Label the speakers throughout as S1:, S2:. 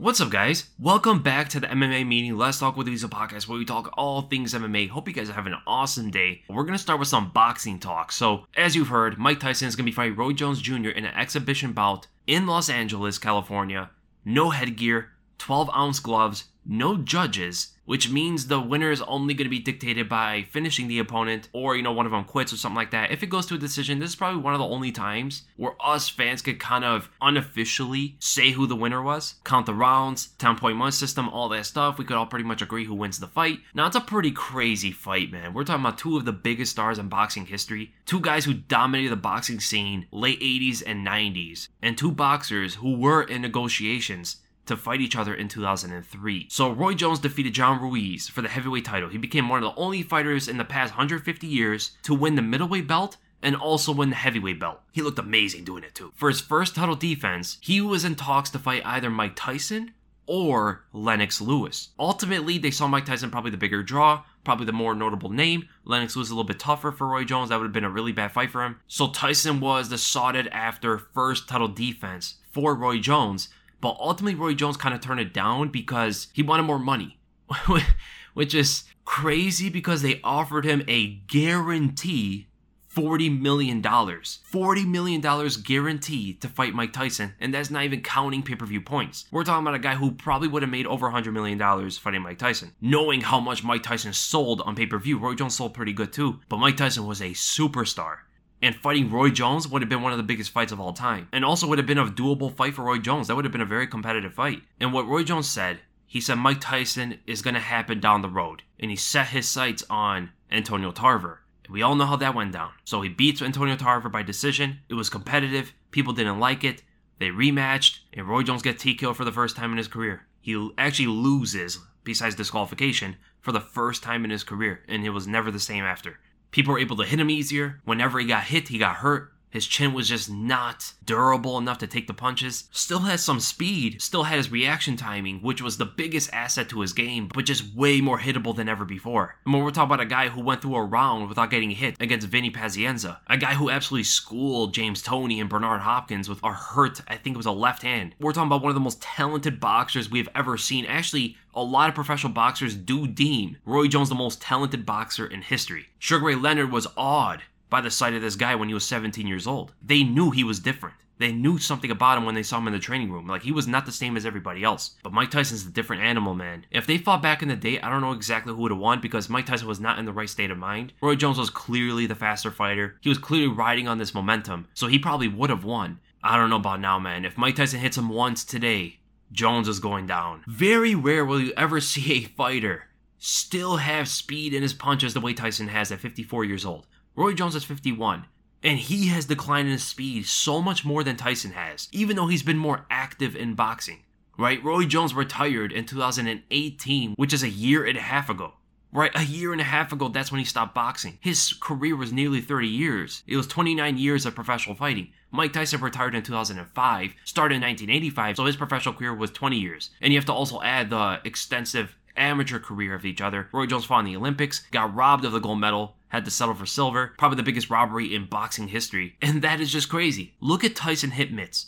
S1: What's up, guys? Welcome back to the MMA meeting. Let's talk with Weasel podcast where we talk all things MMA. Hope you guys are having an awesome day. We're gonna start with some boxing talk. So, as you've heard, Mike Tyson is gonna be fighting Roy Jones Jr. in an exhibition bout in Los Angeles, California. No headgear, 12 ounce gloves, no judges, which means the winner is only going to be dictated by finishing the opponent or, you know, one of them quits or something like that. If it goes to a decision, this is probably one of the only times where us fans could kind of unofficially say who the winner was, count the rounds, 10 point one system, all that stuff. We could all pretty much agree who wins the fight. Now, it's a pretty crazy fight, man. We're talking about two of the biggest stars in boxing history, two guys who dominated the boxing scene late 80s and 90s, and two boxers who were in negotiations to fight each other in 2003. So Roy Jones defeated John Ruiz for the heavyweight title. He became one of the only fighters in the past 150 years to win the middleweight belt and also win the heavyweight belt. He looked amazing doing it too. For his first title defense, he was in talks to fight either Mike Tyson or Lennox Lewis. Ultimately, they saw Mike Tyson probably the bigger draw, probably the more notable name. Lennox Lewis a little bit tougher for Roy Jones. That would have been a really bad fight for him. So Tyson was the sought after first title defense for Roy Jones. But ultimately, Roy Jones kind of turned it down because he wanted more money, which is crazy because they offered him a guarantee $40 million. $40 million guaranteed to fight Mike Tyson, and that's not even counting pay per view points. We're talking about a guy who probably would have made over $100 million fighting Mike Tyson. Knowing how much Mike Tyson sold on pay per view, Roy Jones sold pretty good too, but Mike Tyson was a superstar and fighting Roy Jones would have been one of the biggest fights of all time. And also would have been a doable fight for Roy Jones. That would have been a very competitive fight. And what Roy Jones said, he said Mike Tyson is going to happen down the road. And he set his sights on Antonio Tarver. And we all know how that went down. So he beats Antonio Tarver by decision. It was competitive. People didn't like it. They rematched, and Roy Jones gets TKO for the first time in his career. He actually loses, besides disqualification, for the first time in his career, and it was never the same after. People were able to hit him easier. Whenever he got hit, he got hurt. His chin was just not durable enough to take the punches. Still has some speed, still had his reaction timing, which was the biggest asset to his game, but just way more hittable than ever before. And when we're talking about a guy who went through a round without getting hit against Vinny Pazienza, a guy who absolutely schooled James Toney and Bernard Hopkins with a hurt, I think it was a left hand. We're talking about one of the most talented boxers we've ever seen. Actually, a lot of professional boxers do deem Roy Jones the most talented boxer in history. Sugar Ray Leonard was awed by the sight of this guy when he was 17 years old. They knew he was different. They knew something about him when they saw him in the training room. Like he was not the same as everybody else. But Mike Tyson's a different animal, man. If they fought back in the day, I don't know exactly who would have won because Mike Tyson was not in the right state of mind. Roy Jones was clearly the faster fighter. He was clearly riding on this momentum, so he probably would have won. I don't know about now, man. If Mike Tyson hits him once today, Jones is going down. Very rare will you ever see a fighter still have speed in his punches the way Tyson has at 54 years old. Roy Jones is 51, and he has declined in speed so much more than Tyson has, even though he's been more active in boxing. Right? Roy Jones retired in 2018, which is a year and a half ago. Right, a year and a half ago, that's when he stopped boxing. His career was nearly 30 years. It was 29 years of professional fighting. Mike Tyson retired in 2005, started in 1985, so his professional career was 20 years. And you have to also add the extensive amateur career of each other. Roy Jones fought in the Olympics, got robbed of the gold medal, had to settle for silver, probably the biggest robbery in boxing history. And that is just crazy. Look at Tyson hit mitts.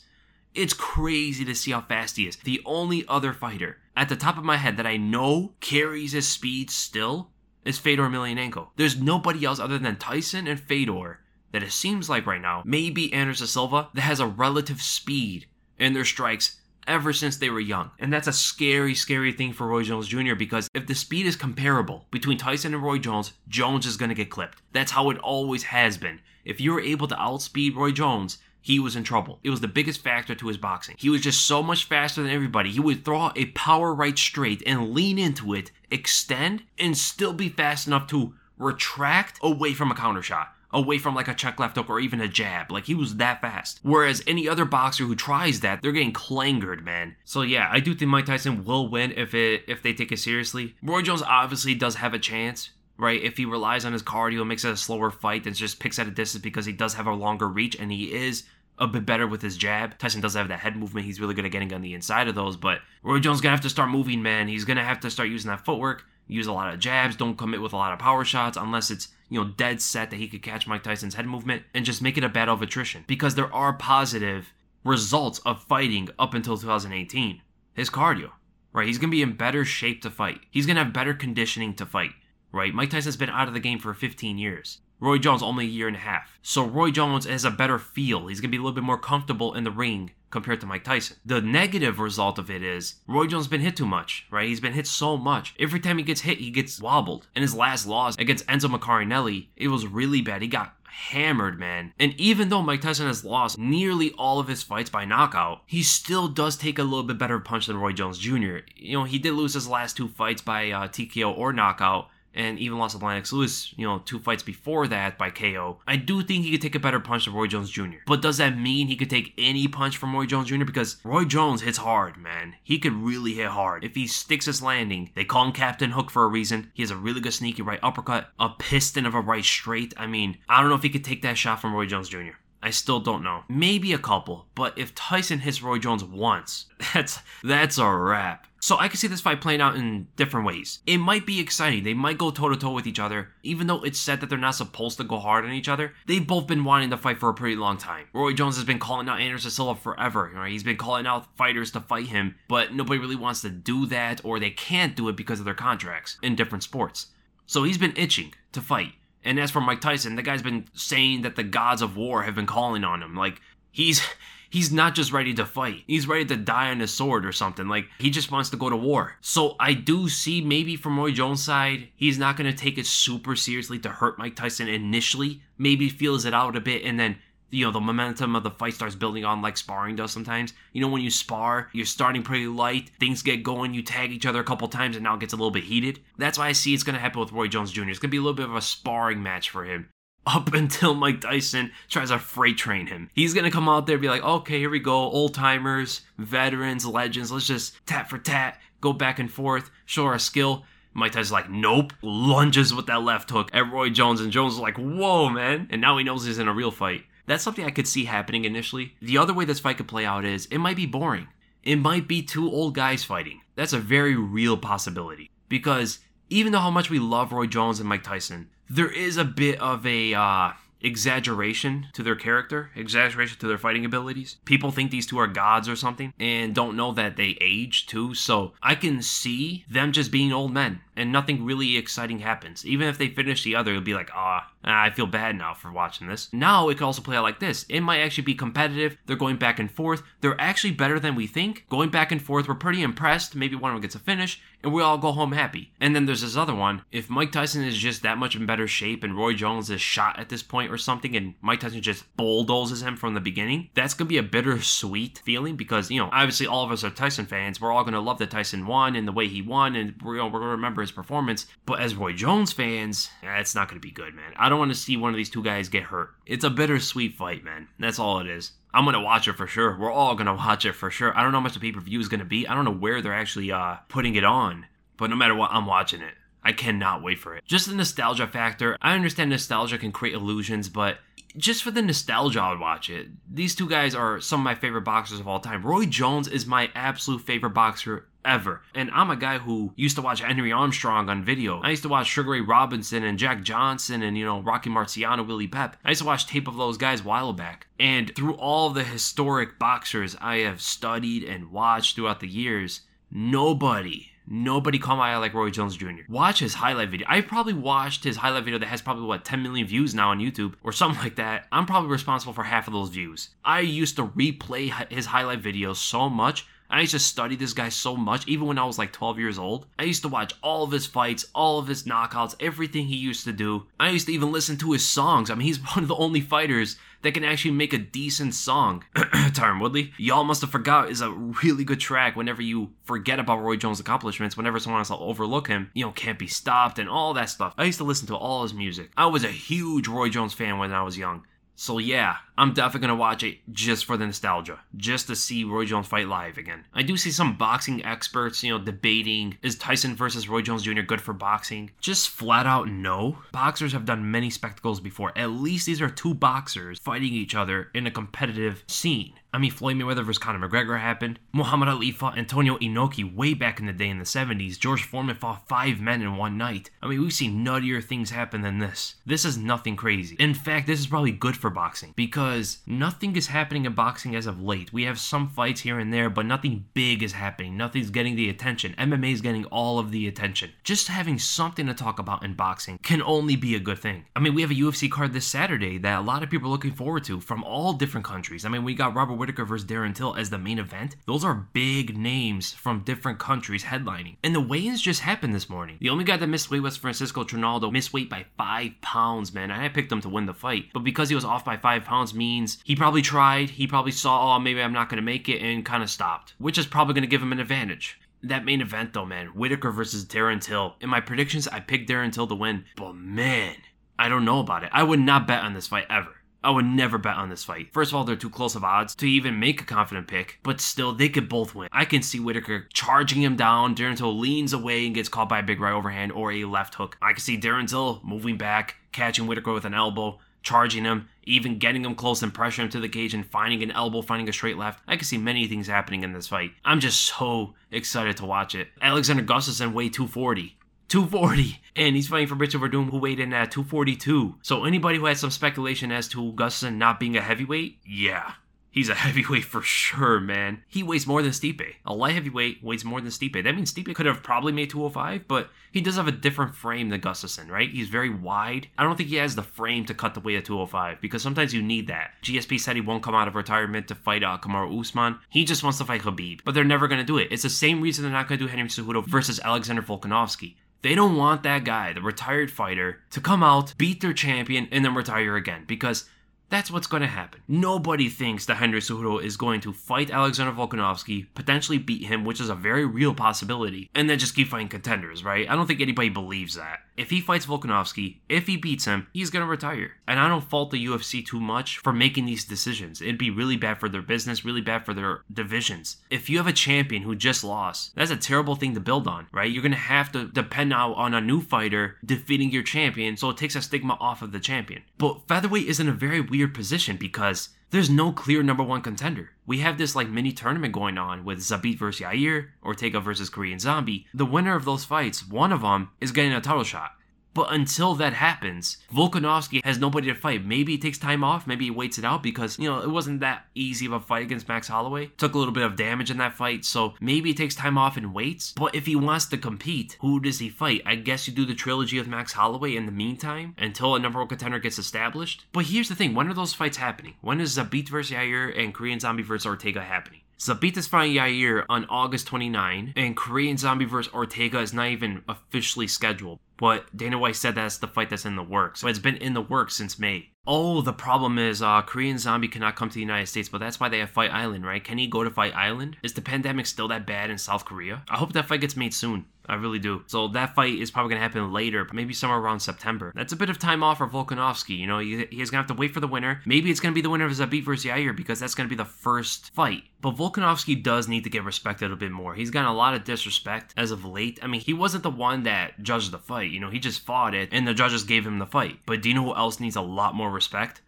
S1: It's crazy to see how fast he is. The only other fighter at the top of my head that I know carries his speed still is Fedor Emelianenko. There's nobody else other than Tyson and Fedor that it seems like right now, maybe Anderson Silva, that has a relative speed in their strikes ever since they were young. And that's a scary, scary thing for Roy Jones Jr. because if the speed is comparable between Tyson and Roy Jones, Jones is going to get clipped. That's how it always has been. If you were able to outspeed Roy Jones, he was in trouble. It was the biggest factor to his boxing. He was just so much faster than everybody. He would throw a power right straight and lean into it, extend, and still be fast enough to retract away from a counter shot away from like a check left hook or even a jab. Like he was that fast. Whereas any other boxer who tries that, they're getting clangered, man. So yeah, I do think Mike Tyson will win if it if they take it seriously. Roy Jones obviously does have a chance. Right, if he relies on his cardio, and makes it a slower fight, and just picks at a distance because he does have a longer reach and he is a bit better with his jab. Tyson does have that head movement. He's really good at getting on the inside of those. But Roy Jones gonna have to start moving, man. He's gonna have to start using that footwork, use a lot of jabs, don't commit with a lot of power shots unless it's you know, dead set that he could catch Mike Tyson's head movement and just make it a battle of attrition because there are positive results of fighting up until 2018. his cardio, right? He's going to be in better shape to fight. He's going to have better conditioning to fight, right? Mike Tyson's been out of the game for 15 years. Roy Jones only a year and a half. So Roy Jones has a better feel. He's going to be a little bit more comfortable in the ring compared to Mike Tyson. The negative result of it is Roy Jones has been hit too much, right? He's been hit so much. Every time he gets hit, he gets wobbled. And his last loss against Enzo Maccarinelli, it was really bad. He got hammered, man. And even though Mike Tyson has lost nearly all of his fights by knockout, he still does take a little bit better punch than Roy Jones Jr. You know, he did lose his last two fights by uh, TKO or knockout, and even lost to Lennox Lewis, you know, two fights before that by KO. I do think he could take a better punch than Roy Jones Jr. But does that mean he could take any punch from Roy Jones Jr.? Because Roy Jones hits hard, man. He could really hit hard. If he sticks his landing, they call him Captain Hook for a reason. He has a really good sneaky right uppercut, a piston of a right straight. I mean, I don't know if he could take that shot from Roy Jones Jr. I still don't know. Maybe a couple, but if Tyson hits Roy Jones once, that's that's a wrap. So I can see this fight playing out in different ways. It might be exciting. They might go toe to toe with each other, even though it's said that they're not supposed to go hard on each other. They've both been wanting to fight for a pretty long time. Roy Jones has been calling out Anderson Silva forever. Right? He's been calling out fighters to fight him, but nobody really wants to do that, or they can't do it because of their contracts in different sports. So he's been itching to fight. And as for Mike Tyson, the guy's been saying that the gods of war have been calling on him. Like he's he's not just ready to fight. He's ready to die on his sword or something. Like he just wants to go to war. So I do see maybe from Roy Jones' side, he's not gonna take it super seriously to hurt Mike Tyson initially. Maybe feels it out a bit and then you know the momentum of the fight starts building on like sparring does sometimes you know when you spar you're starting pretty light things get going you tag each other a couple times and now it gets a little bit heated that's why i see it's going to happen with roy jones jr it's going to be a little bit of a sparring match for him up until Mike Tyson tries to freight train him. He's gonna come out there be like, okay, here we go, old timers, veterans, legends, let's just tat for tat, go back and forth, show our skill. Mike Tyson's like, nope, lunges with that left hook at Roy Jones, and Jones is like, whoa, man. And now he knows he's in a real fight. That's something I could see happening initially. The other way this fight could play out is it might be boring. It might be two old guys fighting. That's a very real possibility. Because even though how much we love Roy Jones and Mike Tyson, there is a bit of a uh, exaggeration to their character, exaggeration to their fighting abilities. People think these two are gods or something and don't know that they age too. So I can see them just being old men and nothing really exciting happens. Even if they finish the other, it'll be like, ah, Ah, I feel bad now for watching this. Now it could also play out like this. It might actually be competitive. They're going back and forth. They're actually better than we think. Going back and forth, we're pretty impressed. Maybe one of them gets a finish, and we all go home happy. And then there's this other one. If Mike Tyson is just that much in better shape and Roy Jones is shot at this point or something, and Mike Tyson just bulldozes him from the beginning, that's gonna be a bittersweet feeling because you know obviously all of us are Tyson fans. We're all gonna love that Tyson won and the way he won, and we're, you know, we're gonna remember his performance. But as Roy Jones fans, it's not gonna be good, man. I don't want to see one of these two guys get hurt. It's a bittersweet fight, man. That's all it is. I'm gonna watch it for sure. We're all gonna watch it for sure. I don't know how much the pay per view is gonna be. I don't know where they're actually uh putting it on, but no matter what, I'm watching it. I cannot wait for it. Just the nostalgia factor. I understand nostalgia can create illusions, but just for the nostalgia, I would watch it. These two guys are some of my favorite boxers of all time. Roy Jones is my absolute favorite boxer ever. And I'm a guy who used to watch Henry Armstrong on video. I used to watch Sugar Ray Robinson and Jack Johnson and, you know, Rocky Marciano, Willie Pep. I used to watch tape of those guys a while back. And through all the historic boxers I have studied and watched throughout the years, nobody Nobody caught my eye like Roy Jones Jr. Watch his highlight video. I probably watched his highlight video that has probably what 10 million views now on YouTube or something like that. I'm probably responsible for half of those views. I used to replay his highlight videos so much I used to study this guy so much, even when I was like 12 years old. I used to watch all of his fights, all of his knockouts, everything he used to do. I used to even listen to his songs. I mean, he's one of the only fighters that can actually make a decent song. Tyron Woodley, y'all must have forgot is a really good track whenever you forget about Roy Jones' accomplishments, whenever someone else will overlook him, you know, can't be stopped and all that stuff. I used to listen to all his music. I was a huge Roy Jones fan when I was young. So yeah, I'm definitely gonna watch it just for the nostalgia, just to see Roy Jones fight live again. I do see some boxing experts, you know, debating is Tyson versus Roy Jones Jr. good for boxing? Just flat out no. Boxers have done many spectacles before. At least these are two boxers fighting each other in a competitive scene. I mean, Floyd Mayweather vs. Conor McGregor happened. Muhammad Ali fought Antonio Inoki way back in the day in the 70s. George Foreman fought five men in one night. I mean, we've seen nuttier things happen than this. This is nothing crazy. In fact, this is probably good for boxing because nothing is happening in boxing as of late. We have some fights here and there, but nothing big is happening. Nothing's getting the attention. MMA is getting all of the attention. Just having something to talk about in boxing can only be a good thing. I mean, we have a UFC card this Saturday that a lot of people are looking forward to from all different countries. I mean, we got Robert Whitaker versus Darren Till as the main event. Those are big names from different countries headlining. And the weigh-ins just happened this morning. The only guy that missed weight was Francisco Trinaldo, missed weight by five pounds, man. I picked him to win the fight. But because he was off by five pounds means he probably tried, he probably saw, oh, maybe I'm not gonna make it, and kind of stopped. Which is probably gonna give him an advantage that main event though, man, Whitaker versus Darren Till. In my predictions, I picked Darren Till to win, but man, I don't know about it. I would not bet on this fight ever. I would never bet on this fight. First of all, they're too close of odds to even make a confident pick, but still, they could both win. I can see Whitaker charging him down. Darren leans away and gets caught by a big right overhand or a left hook. I can see Darren moving back, catching Whitaker with an elbow, charging him, even getting him close and pressure him to the cage and finding an elbow, finding a straight left. I can see many things happening in this fight. I'm just so excited to watch it. Alexander Gustafsson weighed 240. 240 and he's fighting for Richard Werdum who weighed in at 242 so anybody who had some speculation as to Gustafsson not being a heavyweight yeah He's a heavyweight for sure, man. He weighs more than Stipe. A light heavyweight weighs more than Stipe. That means Stipe could have probably made 205, but he does have a different frame than Gustafsson, right? He's very wide. I don't think he has the frame to cut the weight at 205 because sometimes you need that. GSP said he won't come out of retirement to fight uh, Kamaru Usman. He just wants to fight Khabib, but they're never going to do it. It's the same reason they're not going to do Henry Cejudo versus Alexander Volkanovski. They don't want that guy, the retired fighter, to come out, beat their champion, and then retire again because that's what's going to happen. Nobody thinks that Henry Cejudo is going to fight Alexander Volkanovski, potentially beat him, which is a very real possibility, and then just keep fighting contenders, right? I don't think anybody believes that. If he fights Volkanovski, if he beats him, he's going to retire. And I don't fault the UFC too much for making these decisions. It'd be really bad for their business, really bad for their divisions. If you have a champion who just lost, that's a terrible thing to build on, right? You're going to have to depend now on a new fighter defeating your champion, so it takes a stigma off of the champion. But featherweight is in a very weird position because there's no clear number one contender. We have this like mini tournament going on with Zabit versus Yair, Ortega versus Korean Zombie. The winner of those fights, one of them, is getting a title shot. But until that happens, Volkanovski has nobody to fight. Maybe he takes time off, maybe he waits it out because, you know, it wasn't that easy of a fight against Max Holloway. Took a little bit of damage in that fight, so maybe he takes time off and waits. But if he wants to compete, who does he fight? I guess you do the trilogy with Max Holloway in the meantime until a number one contender gets established. But here's the thing when are those fights happening? When is Zabit versus Yair and Korean Zombie versus Ortega happening? Zabit is fighting Yair on August 29, and Korean Zombie vs. Ortega is not even officially scheduled. But Dana White said that's the fight that's in the works. So it's been in the works since May. Oh, the problem is uh, Korean Zombie cannot come to the United States, but that's why they have Fight Island, right? Can he go to Fight Island? Is the pandemic still that bad in South Korea? I hope that fight gets made soon. I really do. So that fight is probably going to happen later, maybe somewhere around September. That's a bit of time off for Volkanovski. You know, he, he's going to have to wait for the winner. Maybe it's going to be the winner of Zabit versus Yair because that's going to be the first fight. But Volkanovski does need to get respected a bit more. He's gotten a lot of disrespect as of late. I mean, he wasn't the one that judged the fight. You know, he just fought it and the judges gave him the fight. But do you know who else needs a lot more respect?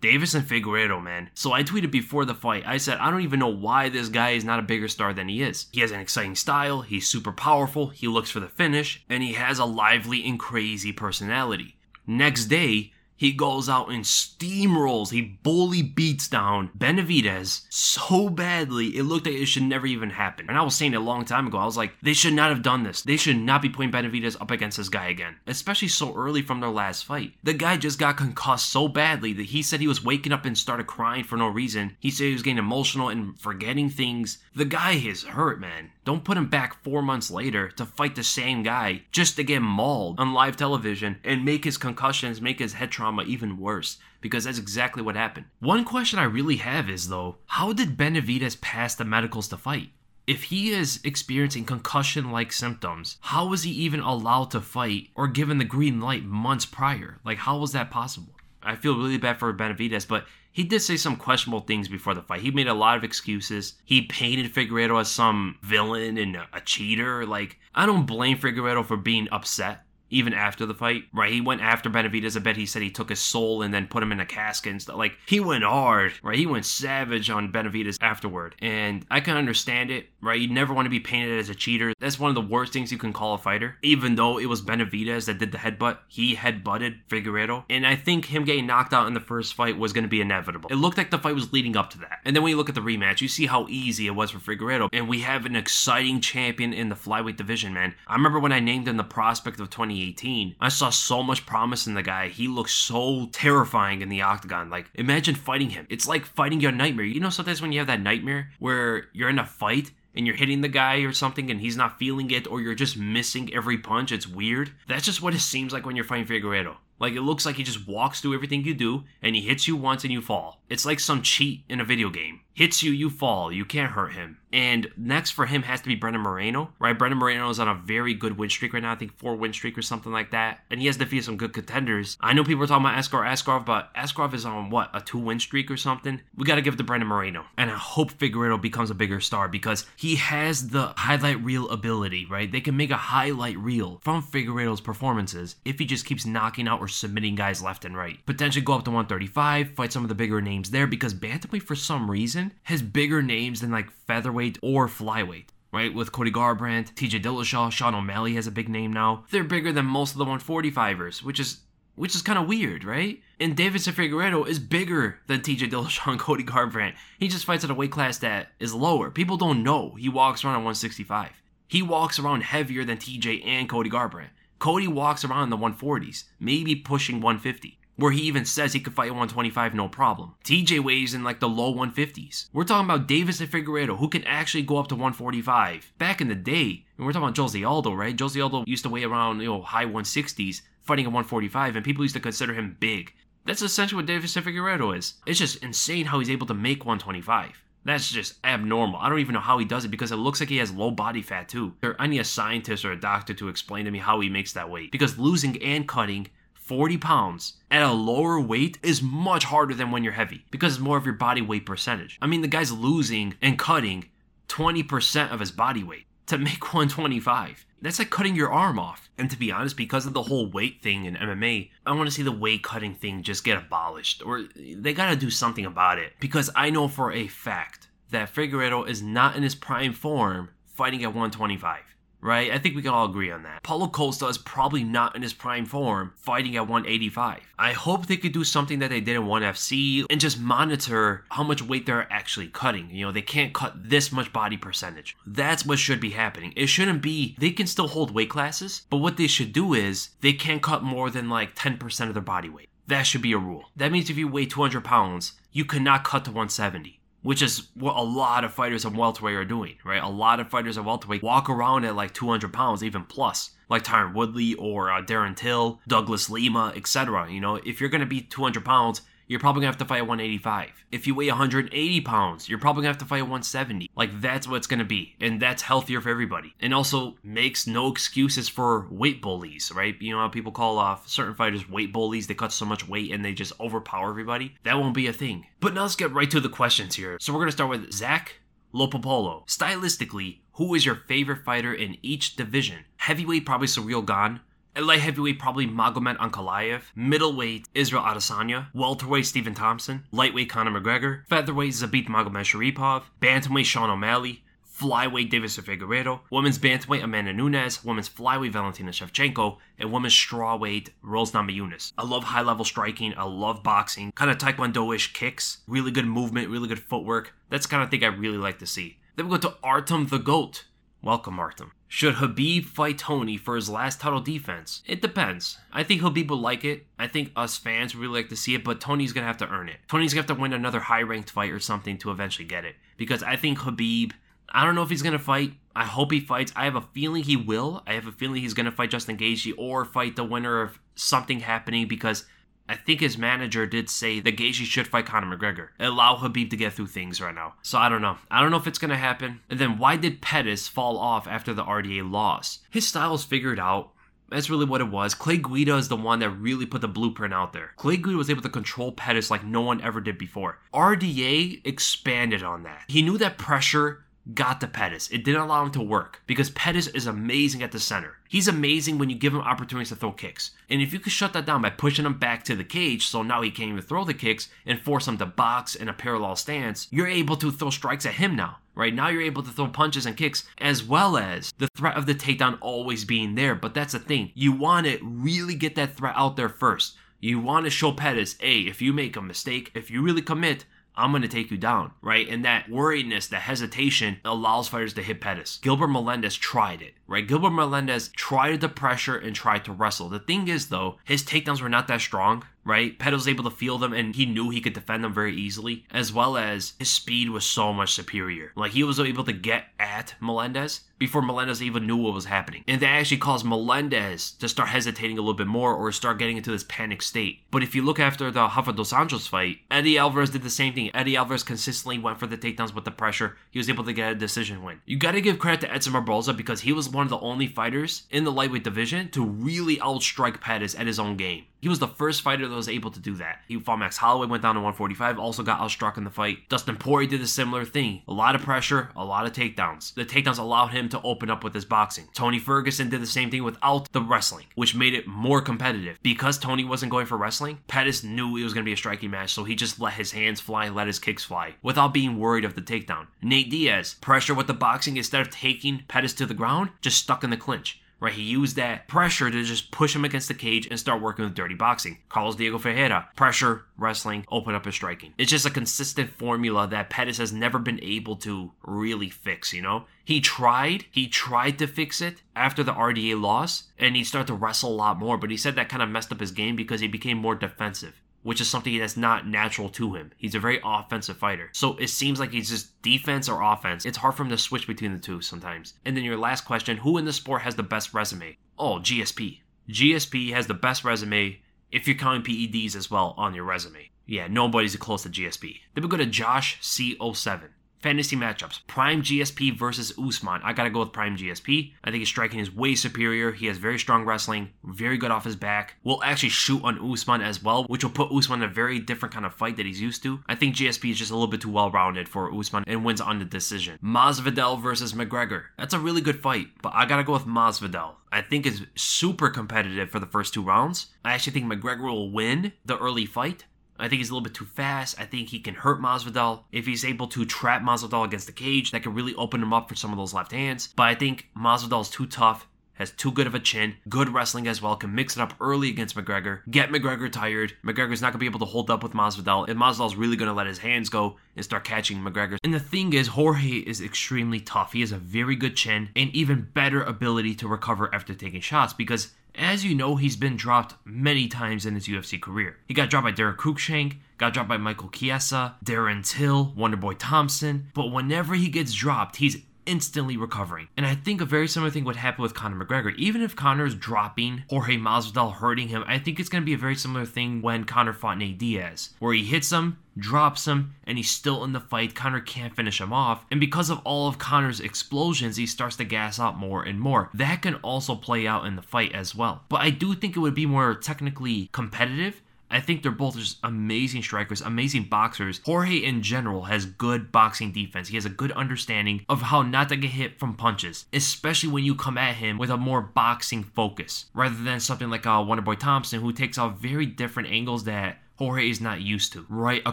S1: Deiveson Figueiredo, man. So I tweeted before the fight. I said, I don't even know why this guy is not a bigger star than he is. He has an exciting style, he's super powerful, he looks for the finish, and he has a lively and crazy personality. Next day, he goes out and steamrolls. He bully beats down Benavidez so badly, it looked like it should never even happen. And I was saying it a long time ago. I was like, they should not have done this. They should not be putting Benavidez up against this guy again, especially so early from their last fight. The guy just got concussed so badly that he said he was waking up and started crying for no reason. He said he was getting emotional and forgetting things. The guy is hurt, man. Don't put him back four months later to fight the same guy just to get mauled on live television and make his concussions, make his head trauma even worse because that's exactly what happened. One question I really have is though, how did Benavidez pass the medicals to fight? If he is experiencing concussion like symptoms, how was he even allowed to fight or given the green light months prior? Like, how was that possible? I feel really bad for Benavidez, but he did say some questionable things before the fight. He made a lot of excuses. He painted Figueiredo as some villain and a cheater. Like, I don't blame Figueiredo for being upset. even after the fight, right? He went after Benavidez. I bet he said he took his soul and then put him in a casket and stuff. Like he went hard, right? He went savage on Benavidez afterward, and I can understand it, right? You never want to be painted as a cheater. That's one of the worst things you can call a fighter. Even though it was Benavidez that did the headbutt, he headbutted Figueiredo, and I think him getting knocked out in the first fight was going to be inevitable. It looked like the fight was leading up to that, and then when you look at the rematch, you see how easy it was for Figueiredo, and we have an exciting champion in the flyweight division, man. I remember when I named him the prospect of 2018. I saw so much promise in the guy. He looked so terrifying in the octagon. Like, imagine fighting him. It's like fighting your nightmare. You know, sometimes when you have that nightmare where you're in a fight and you're hitting the guy or something and he's not feeling it or you're just missing every punch, it's weird. That's just what it seems like when you're fighting Figueiredo. Like it looks like he just walks through everything you do and he hits you once and you fall. It's like some cheat in a video game. Hits you, you fall. You can't hurt him. And next for him has to be Brandon Moreno, right? Brandon Moreno is on a very good win streak right now. I think four win streak or something like that. And he has defeated some good contenders. I know people are talking about Askar Askarov, but Askarov is on what, a two win streak or something? We got to give it to Brandon Moreno. And I hope Figueroa becomes a bigger star because he has the highlight reel ability, right? They can make a highlight reel from Figueroa's performances if he just keeps knocking out or submitting guys left and right. Potentially go up to 135, fight some of the bigger names there because Bantamweight, for some reason, has bigger names than like featherweight or flyweight right? With Cody Garbrandt, TJ Dillashaw, Sean O'Malley has a big name now. They're bigger than most of the 145ers, which is which is kind of weird, right? And Deiveson Figueiredo is bigger than TJ Dillashaw and Cody Garbrandt. He just fights at a weight class that is lower. People don't know he walks around at 165. He walks around heavier than TJ and Cody Garbrandt. Cody walks around in the 140s, maybe pushing 150 where he even says he could fight 125 no problem. TJ weighs in like the low 150s. We're talking about Deiveson Figueiredo, who can actually go up to 145. Back in the day, and we're talking about Jose Aldo, right? Jose Aldo used to weigh around, you know, high 160s, fighting at 145, and people used to consider him big. That's essentially what Deiveson Figueiredo is. It's just insane how he's able to make 125. That's just abnormal. I don't even know how he does it because it looks like he has low body fat too. I need a scientist or a doctor to explain to me how he makes that weight. Because losing and cutting 40 pounds at a lower weight is much harder than when you're heavy because it's more of your body weight percentage. I mean, the guy's losing and cutting 20% of his body weight to make 125. That's like cutting your arm off. And to be honest, because of the whole weight thing in MMA, I want to see the weight cutting thing just get abolished or they got to do something about it because I know for a fact that Figueiredo is not in his prime form fighting at 125 right? I think we can all agree on that. Paulo Costa is probably not in his prime form fighting at 185. I hope they could do something that they did in ONE FC and just monitor how much weight they're actually cutting. You know, they can't cut this much body percentage. That's what should be happening. It shouldn't be, they can still hold weight classes, but what they should do is they can't cut more than like 10% of their body weight. That should be a rule. That means if you weigh 200 pounds, you cannot cut to 170 which is what a lot of fighters of welterweight are doing, right? A lot of fighters of welterweight walk around at like 200 pounds, even plus, like Tyron Woodley or uh, Darren Till, Douglas Lima, etc. You know, if you're going to be 200 pounds, you're probably gonna have to fight 185. If you weigh 180 pounds, you're probably gonna have to fight 170. Like that's what it's gonna be, and that's healthier for everybody. And also makes no excuses for weight bullies, right? You know how people call off certain fighters weight bullies? They cut so much weight and they just overpower everybody. That won't be a thing. But now let's get right to the questions here. So we're gonna start with Zach Lopopolo. Stylistically, who is your favorite fighter in each division? Heavyweight, probably Ciryl Gane. Light heavyweight, probably Magomed Ankalaev. Middleweight, Israel Adesanya. Welterweight, Stephen Thompson. Lightweight, Conor McGregor. Featherweight, Zabit Magomedsharipov. Bantamweight, Sean O'Malley. Flyweight, Deiveson Figueiredo. Women's Bantamweight, Amanda Nunes. Women's Flyweight, Valentina Shevchenko. And Women's Strawweight, Rose Namajunas. I love high level striking. I love boxing. Kind of Taekwondo-ish kicks. Really good movement, really good footwork. That's kind of thing I really like to see. Then we go to Artem the GOAT. Welcome, Artem. Should Khabib fight Tony for his last title defense? It depends. I think Khabib would like it. I think us fans would really like to see it, but Tony's gonna have to earn it. Tony's gonna have to win another high ranked fight or something to eventually get it. Because I think Khabib, I don't know if he's gonna fight. I hope he fights. I have a feeling he will. I have a feeling he's gonna fight Justin Gaethje or fight the winner of something happening because I think his manager did say that Gaethje should fight Conor McGregor. Allow Khabib to get through things right now. So I don't know. I don't know if it's gonna happen. And then why did Pettis fall off after the RDA loss? His style's figured out. That's really what it was. Clay Guida is the one that really put the blueprint out there. Clay Guida was able to control Pettis like no one ever did before. RDA expanded on that. He knew that pressure got to Pettis. It didn't allow him to work because Pettis is amazing at the center. He's amazing when you give him opportunities to throw kicks. And if you could shut that down by pushing him back to the cage so now he can't even throw the kicks and force him to box in a parallel stance, you're able to throw strikes at him now. Right now, you're able to throw punches and kicks as well as the threat of the takedown always being there. But that's the thing, you want to really get that threat out there first. You want to show Pettis, hey, if you make a mistake, if you really commit, I'm going to take you down, right? And that worriedness, that hesitation allows fighters to hit Pettis. Gilbert Melendez tried it, right? Gilbert Melendez tried the pressure and tried to wrestle. The thing is, though, his takedowns were not that strong right? Pettis was able to feel them and he knew he could defend them very easily, as well as his speed was so much superior. Like he was able to get at Melendez before Melendez even knew what was happening. And that actually caused Melendez to start hesitating a little bit more or start getting into this panic state. But if you look after the Rafa dos Anjos fight, Eddie Alvarez did the same thing. Eddie Alvarez consistently went for the takedowns with the pressure. He was able to get a decision win. You gotta give credit to Edson Barboza because he was one of the only fighters in the lightweight division to really outstrike Pettis at his own game. He was the first fighter that was able to do that. He fought Max Holloway, went down to 145, also got outstruck in the fight. Dustin Poirier did a similar thing. A lot of pressure, a lot of takedowns. The takedowns allowed him to open up with his boxing. Tony Ferguson did the same thing without the wrestling, which made it more competitive. Because Tony wasn't going for wrestling, Pettis knew it was going to be a striking match, so he just let his hands fly, let his kicks fly, without being worried of the takedown. Nate Diaz, pressure with the boxing instead of taking Pettis to the ground, just stuck in the clinch right? He used that pressure to just push him against the cage and start working with dirty boxing. Carlos Diego Ferreira, pressure, wrestling, open up his striking. It's just a consistent formula that Pettis has never been able to really fix, you know? He tried, he tried to fix it after the RDA loss, and he started to wrestle a lot more, but he said that kind of messed up his game because he became more defensive which is something that's not natural to him. He's a very offensive fighter. So it seems like he's just defense or offense. It's hard for him to switch between the two sometimes. And then your last question who in the sport has the best resume? Oh, GSP. GSP has the best resume if you're counting PEDs as well on your resume. Yeah, nobody's close to GSP. Then we go to Josh C07. Fantasy matchups. Prime GSP versus Usman. I gotta go with Prime GSP. I think his striking is way superior. He has very strong wrestling, very good off his back. Will actually shoot on Usman as well, which will put Usman in a very different kind of fight that he's used to. I think GSP is just a little bit too well rounded for Usman and wins on the decision. Masvidal versus McGregor. That's a really good fight, but I gotta go with Masvidal. I think is super competitive for the first two rounds. I actually think McGregor will win the early fight, I think he's a little bit too fast. I think he can hurt Masvidal. If he's able to trap Masvidal against the cage, that could really open him up for some of those left hands. But I think Masvidal's too tough has too good of a chin, good wrestling as well, can mix it up early against McGregor, get McGregor tired. McGregor's not going to be able to hold up with Masvidal, and Masvidal's really going to let his hands go and start catching McGregor. And the thing is, Jorge is extremely tough. He has a very good chin and even better ability to recover after taking shots because as you know, he's been dropped many times in his UFC career. He got dropped by Daron Cruickshank, got dropped by Michael Chiesa, Darren Till, Wonderboy Thompson, but whenever he gets dropped, he's instantly recovering. And I think a very similar thing would happen with Conor McGregor. Even if Conor's dropping Jorge Masvidal, hurting him, I think it's going to be a very similar thing when Conor fought Nate Diaz, where he hits him, drops him, and he's still in the fight. Conor can't finish him off. And because of all of Conor's explosions, he starts to gas out more and more. That can also play out in the fight as well. But I do think it would be more technically competitive I think they're both just amazing strikers, amazing boxers. Jorge in general has good boxing defense. He has a good understanding of how not to get hit from punches, especially when you come at him with a more boxing focus rather than something like uh, Wonderboy Thompson who takes off very different angles that Jorge is not used to, right? A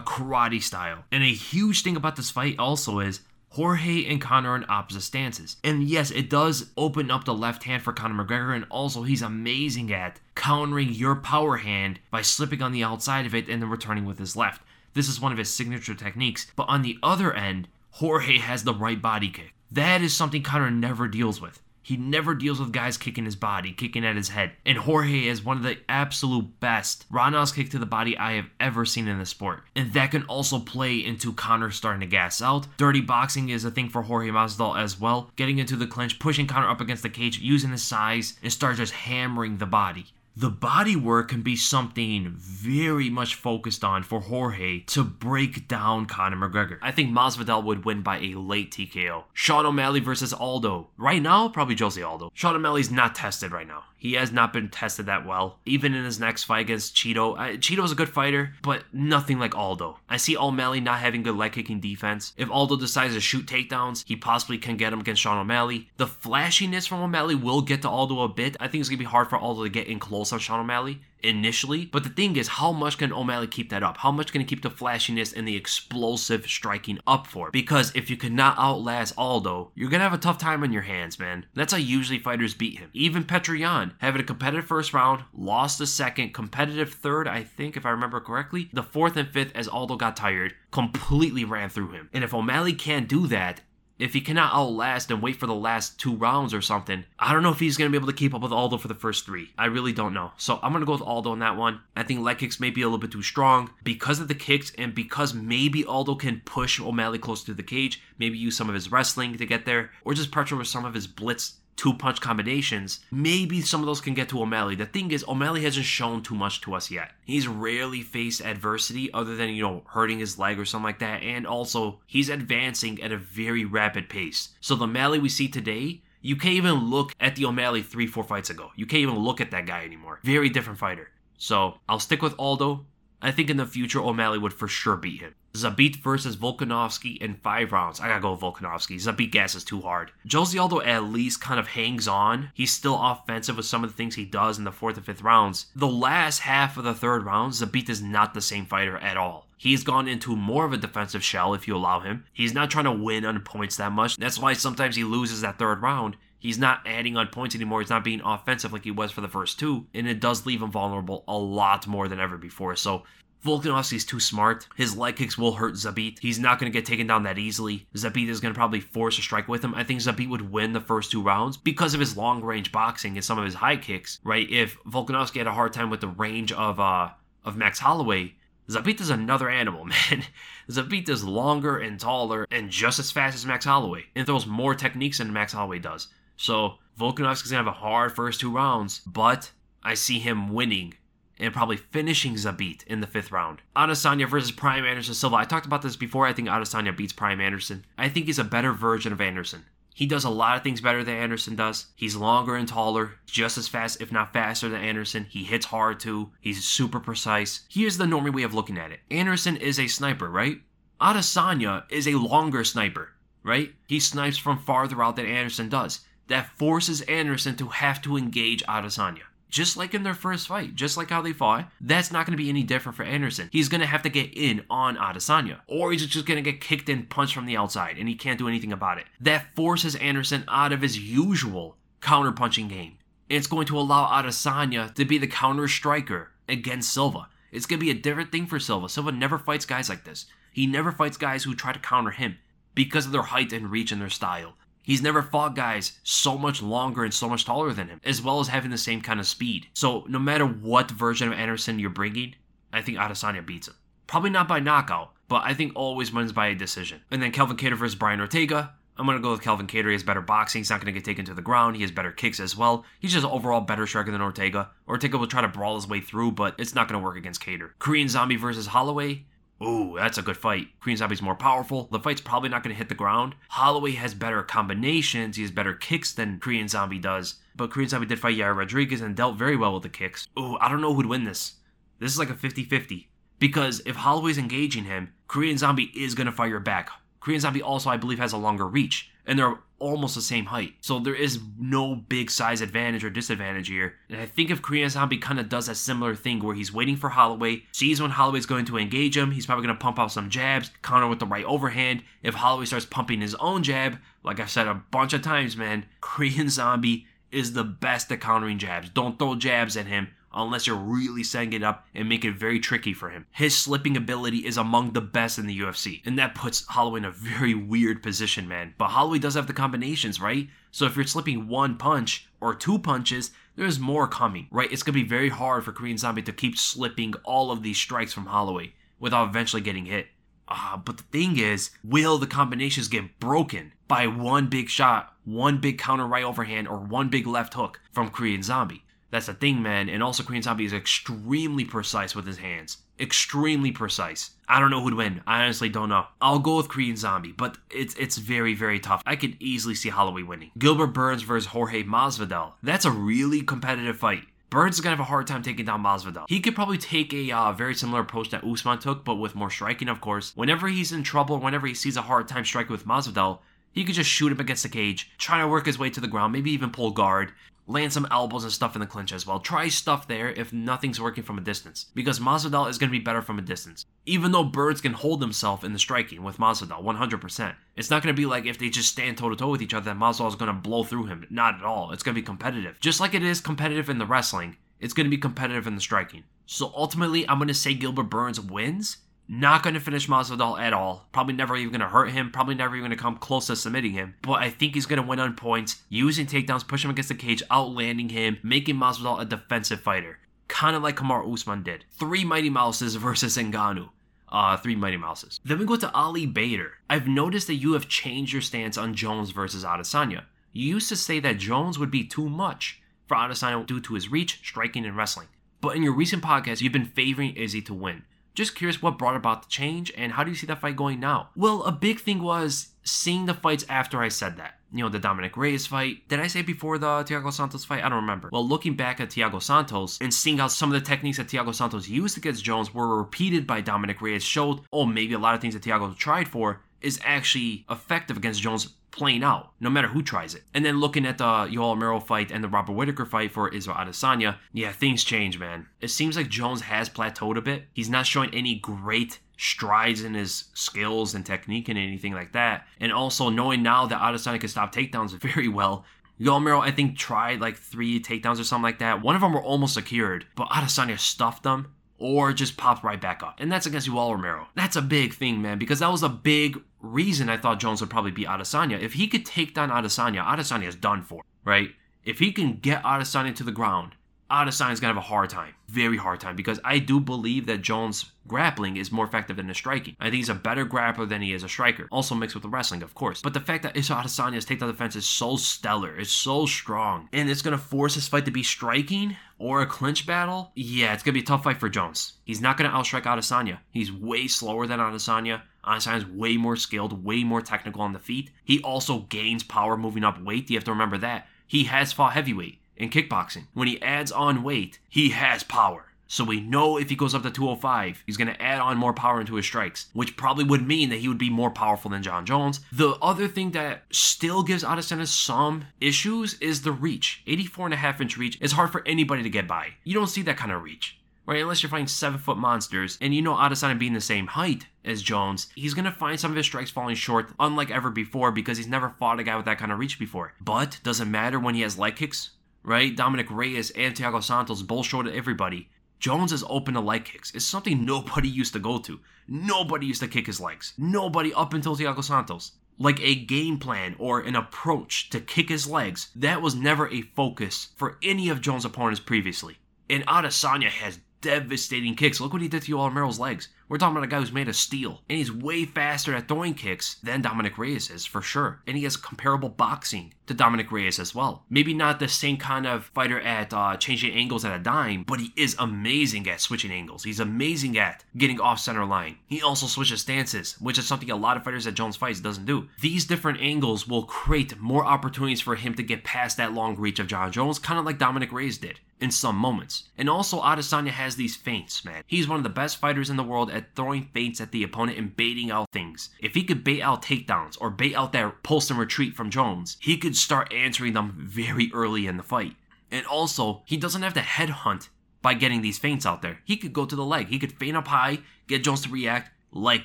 S1: karate style. And a huge thing about this fight also is Jorge and Conor in opposite stances. And yes, it does open up the left hand for Conor McGregor, and also he's amazing at countering your power hand by slipping on the outside of it and then returning with his left. This is one of his signature techniques. But on the other end, Jorge has the right body kick. That is something Conor never deals with. He never deals with guys kicking his body, kicking at his head. And Jorge is one of the absolute best roundhouse kick to the body I have ever seen in the sport. And that can also play into Conor starting to gas out. Dirty boxing is a thing for Jorge Masvidal as well. Getting into the clinch, pushing Conor up against the cage, using his size, and start just hammering the body the body work can be something very much focused on for Jorge to break down Conor McGregor. I think Masvidal would win by a late TKO. Sean O'Malley versus Aldo. Right now, probably Jose Aldo. Sean O'Malley's not tested right now. He has not been tested that well. Even in his next fight against Chito, uh, Chito's a good fighter, but nothing like Aldo. I see O'Malley not having good leg kicking defense. If Aldo decides to shoot takedowns, he possibly can get him against Sean O'Malley. The flashiness from O'Malley will get to Aldo a bit. I think it's gonna be hard for Aldo to get in close on Sean O'Malley initially. But the thing is, how much can O'Malley keep that up? How much can he keep the flashiness and the explosive striking up for? Because if you cannot outlast Aldo, you're gonna have a tough time on your hands, man. That's how usually fighters beat him. Even Petr Yan, having a competitive first round, lost the second, competitive third, I think, if I remember correctly. The fourth and fifth, as Aldo got tired, completely ran through him. And if O'Malley can't do that, if he cannot outlast and wait for the last two rounds or something, I don't know if he's going to be able to keep up with Aldo for the first three. I really don't know. So I'm going to go with Aldo on that one. I think leg kicks may be a little bit too strong because of the kicks and because maybe Aldo can push O'Malley close to the cage, maybe use some of his wrestling to get there, or just pressure with some of his blitz two punch combinations, maybe some of those can get to O'Malley. The thing is, O'Malley hasn't shown too much to us yet. He's rarely faced adversity other than, you know, hurting his leg or something like that. And also, he's advancing at a very rapid pace. So the O'Malley we see today, you can't even look at the O'Malley three, four fights ago. You can't even look at that guy anymore. Very different fighter. So I'll stick with Aldo. I think in the future O'Malley would for sure beat him. Zabit versus Volkanovski in five rounds. I gotta go with Volkanovski. Zabit gas is too hard. Jose Aldo at least kind of hangs on. He's still offensive with some of the things he does in the fourth and fifth rounds. The last half of the third round, Zabit is not the same fighter at all. He's gone into more of a defensive shell if you allow him. He's not trying to win on points that much. That's why sometimes he loses that third round. He's not adding on points anymore. He's not being offensive like he was for the first two. And it does leave him vulnerable a lot more than ever before. So Volkanovski's too smart. His leg kicks will hurt Zabit. He's not going to get taken down that easily. Zabit is going to probably force a strike with him. I think Zabit would win the first two rounds because of his long range boxing and some of his high kicks, right? If Volkanovski had a hard time with the range of uh of Max Holloway, Zabit is another animal, man. Zabit is longer and taller and just as fast as Max Holloway and throws more techniques than Max Holloway does. So Volkanovski's gonna have a hard first two rounds, but I see him winning and probably finishing Zabit in the fifth round. Adesanya versus Prime Anderson Silva. I talked about this before. I think Adesanya beats Prime Anderson. I think he's a better version of Anderson. He does a lot of things better than Anderson does. He's longer and taller, just as fast, if not faster, than Anderson. He hits hard too. He's super precise. Here's the normal way of looking at it Anderson is a sniper, right? Adesanya is a longer sniper, right? He snipes from farther out than Anderson does. That forces Anderson to have to engage Adesanya just like in their first fight, just like how they fought, that's not going to be any different for Anderson. He's going to have to get in on Adesanya, or he's just going to get kicked and punched from the outside, and he can't do anything about it. That forces Anderson out of his usual counter punching game. And it's going to allow Adesanya to be the counter striker against Silva. It's going to be a different thing for Silva. Silva never fights guys like this. He never fights guys who try to counter him because of their height and reach and their style. He's never fought guys so much longer and so much taller than him, as well as having the same kind of speed. So no matter what version of Anderson you're bringing, I think Adesanya beats him. Probably not by knockout, but I think always wins by a decision. And then Calvin Kattar versus Brian Ortega. I'm gonna go with Calvin Kattar. He has better boxing. He's not gonna get taken to the ground. He has better kicks as well. He's just overall better striker than Ortega. Ortega will try to brawl his way through, but it's not gonna work against Kattar. Korean Zombie versus Holloway. Ooh, that's a good fight. Korean Zombie's more powerful. The fight's probably not going to hit the ground. Holloway has better combinations. He has better kicks than Korean Zombie does. But Korean Zombie did fight Yair Rodriguez and dealt very well with the kicks. Ooh, I don't know who'd win this. This is like a 50 50. Because if Holloway's engaging him, Korean Zombie is going to fire back. Korean Zombie also, I believe, has a longer reach and they're almost the same height. So there is no big size advantage or disadvantage here. And I think if Korean Zombie kind of does a similar thing where he's waiting for Holloway, sees when Holloway's going to engage him, he's probably going to pump out some jabs, counter with the right overhand. If Holloway starts pumping his own jab, like I've said a bunch of times, man, Korean Zombie is the best at countering jabs. Don't throw jabs at him unless you're really setting it up and make it very tricky for him. His slipping ability is among the best in the UFC, and that puts Holloway in a very weird position, man. But Holloway does have the combinations, right? So if you're slipping one punch or two punches, there's more coming, right? It's gonna be very hard for Korean Zombie to keep slipping all of these strikes from Holloway without eventually getting hit. Uh, but the thing is, will the combinations get broken by one big shot, one big counter right overhand, or one big left hook from Korean Zombie? That's the thing, man. And also, Korean Zombie is extremely precise with his hands. Extremely precise. I don't know who'd win. I honestly don't know. I'll go with Korean Zombie, but it's it's very very tough. I could easily see Holloway winning. Gilbert Burns versus Jorge Masvidal. That's a really competitive fight. Burns is gonna have a hard time taking down Masvidal. He could probably take a uh, very similar approach that Usman took, but with more striking, of course. Whenever he's in trouble, whenever he sees a hard time striking with Masvidal, he could just shoot him against the cage, try to work his way to the ground, maybe even pull guard, land some elbows and stuff in the clinch as well. Try stuff there if nothing's working from a distance, because Masvidal is going to be better from a distance. Even though Burns can hold himself in the striking with Masvidal 100%, it's not going to be like if they just stand toe to toe with each other that Masvidal is going to blow through him. Not at all. It's going to be competitive. Just like it is competitive in the wrestling, it's going to be competitive in the striking. So ultimately, I'm going to say Gilbert Burns wins not going to finish Masvidal at all. Probably never even going to hurt him. Probably never even going to come close to submitting him. But I think he's going to win on points, using takedowns, push him against the cage, outlanding him, making Masvidal a defensive fighter. Kind of like Kamaru Usman did. Three Mighty Mouses versus Ngannou. Uh, three Mighty Mouses. Then we go to Ali Bader. I've noticed that you have changed your stance on Jones versus Adesanya. You used to say that Jones would be too much for Adesanya due to his reach, striking, and wrestling. But in your recent podcast, you've been favoring Izzy to win. Just curious what brought about the change and how do you see that fight going now? Well, a big thing was seeing the fights after I said that. You know, the Dominic Reyes fight. Did I say before the Thiago Santos fight? I don't remember. Well, looking back at Thiago Santos and seeing how some of the techniques that Thiago Santos used against Jones were repeated by Dominic Reyes showed, oh, maybe a lot of things that Thiago tried for is actually effective against Jones playing out, no matter who tries it. And then looking at the Yoel Romero fight and the Robert Whitaker fight for Israel Adesanya, yeah, things change, man. It seems like Jones has plateaued a bit. He's not showing any great strides in his skills and technique and anything like that. And also knowing now that Adesanya can stop takedowns very well, Yoel Romero, I think, tried like three takedowns or something like that. One of them were almost secured, but Adesanya stuffed them or just popped right back up. And that's against Yoel Romero. That's a big thing, man, because that was a big reason I thought Jones would probably beat Adesanya. If he could take down Adesanya, Adesanya is done for, right? If he can get Adesanya to the ground, Adesanya's gonna have a hard time, very hard time, because I do believe that Jones' grappling is more effective than his striking. I think he's a better grappler than he is a striker, also mixed with the wrestling, of course. But the fact that Israel Adesanya's takedown defense is so stellar, it's so strong, and it's gonna force this fight to be striking or a clinch battle, yeah, it's gonna be a tough fight for Jones. He's not gonna outstrike Adesanya. He's way slower than Adesanya. Adesanya's way more skilled, way more technical on the feet. He also gains power moving up weight. You have to remember that. He has fought heavyweight in kickboxing. When he adds on weight, he has power. So we know if he goes up to 205, he's going to add on more power into his strikes, which probably would mean that he would be more powerful than Jon Jones. The other thing that still gives Adesanya some issues is the reach. 84 and a half inch reach is hard for anybody to get by. You don't see that kind of reach right? Unless you're fighting seven foot monsters, and you know Adesanya being the same height as Jones, he's gonna find some of his strikes falling short, unlike ever before, because he's never fought a guy with that kind of reach before. But does it matter when he has leg kicks? Right? Dominic Reyes and Thiago Santos both showed everybody. Jones is open to leg kicks. It's something nobody used to go to. Nobody used to kick his legs. Nobody up until Thiago Santos. Like a game plan or an approach to kick his legs, that was never a focus for any of Jones' opponents previously. And Adesanya has devastating kicks. Look what he did to Romero's legs. We're talking about a guy who's made of steel, and he's way faster at throwing kicks than Dominic Reyes is, for sure. And he has comparable boxing to Dominic Reyes as well. Maybe not the same kind of fighter at uh, changing angles at a dime, but he is amazing at switching angles. He's amazing at getting off center line. He also switches stances, which is something a lot of fighters that Jones fights doesn't do. These different angles will create more opportunities for him to get past that long reach of Jon Jones, kind of like Dominic Reyes did in some moments. And also, Adesanya has these feints, man. He's one of the best fighters in the world at throwing feints at the opponent and baiting out things. If he could bait out takedowns or bait out that pulse and retreat from Jones, he could start answering them very early in the fight. And also, he doesn't have to headhunt by getting these feints out there. He could go to the leg. He could feint up high, get Jones to react, leg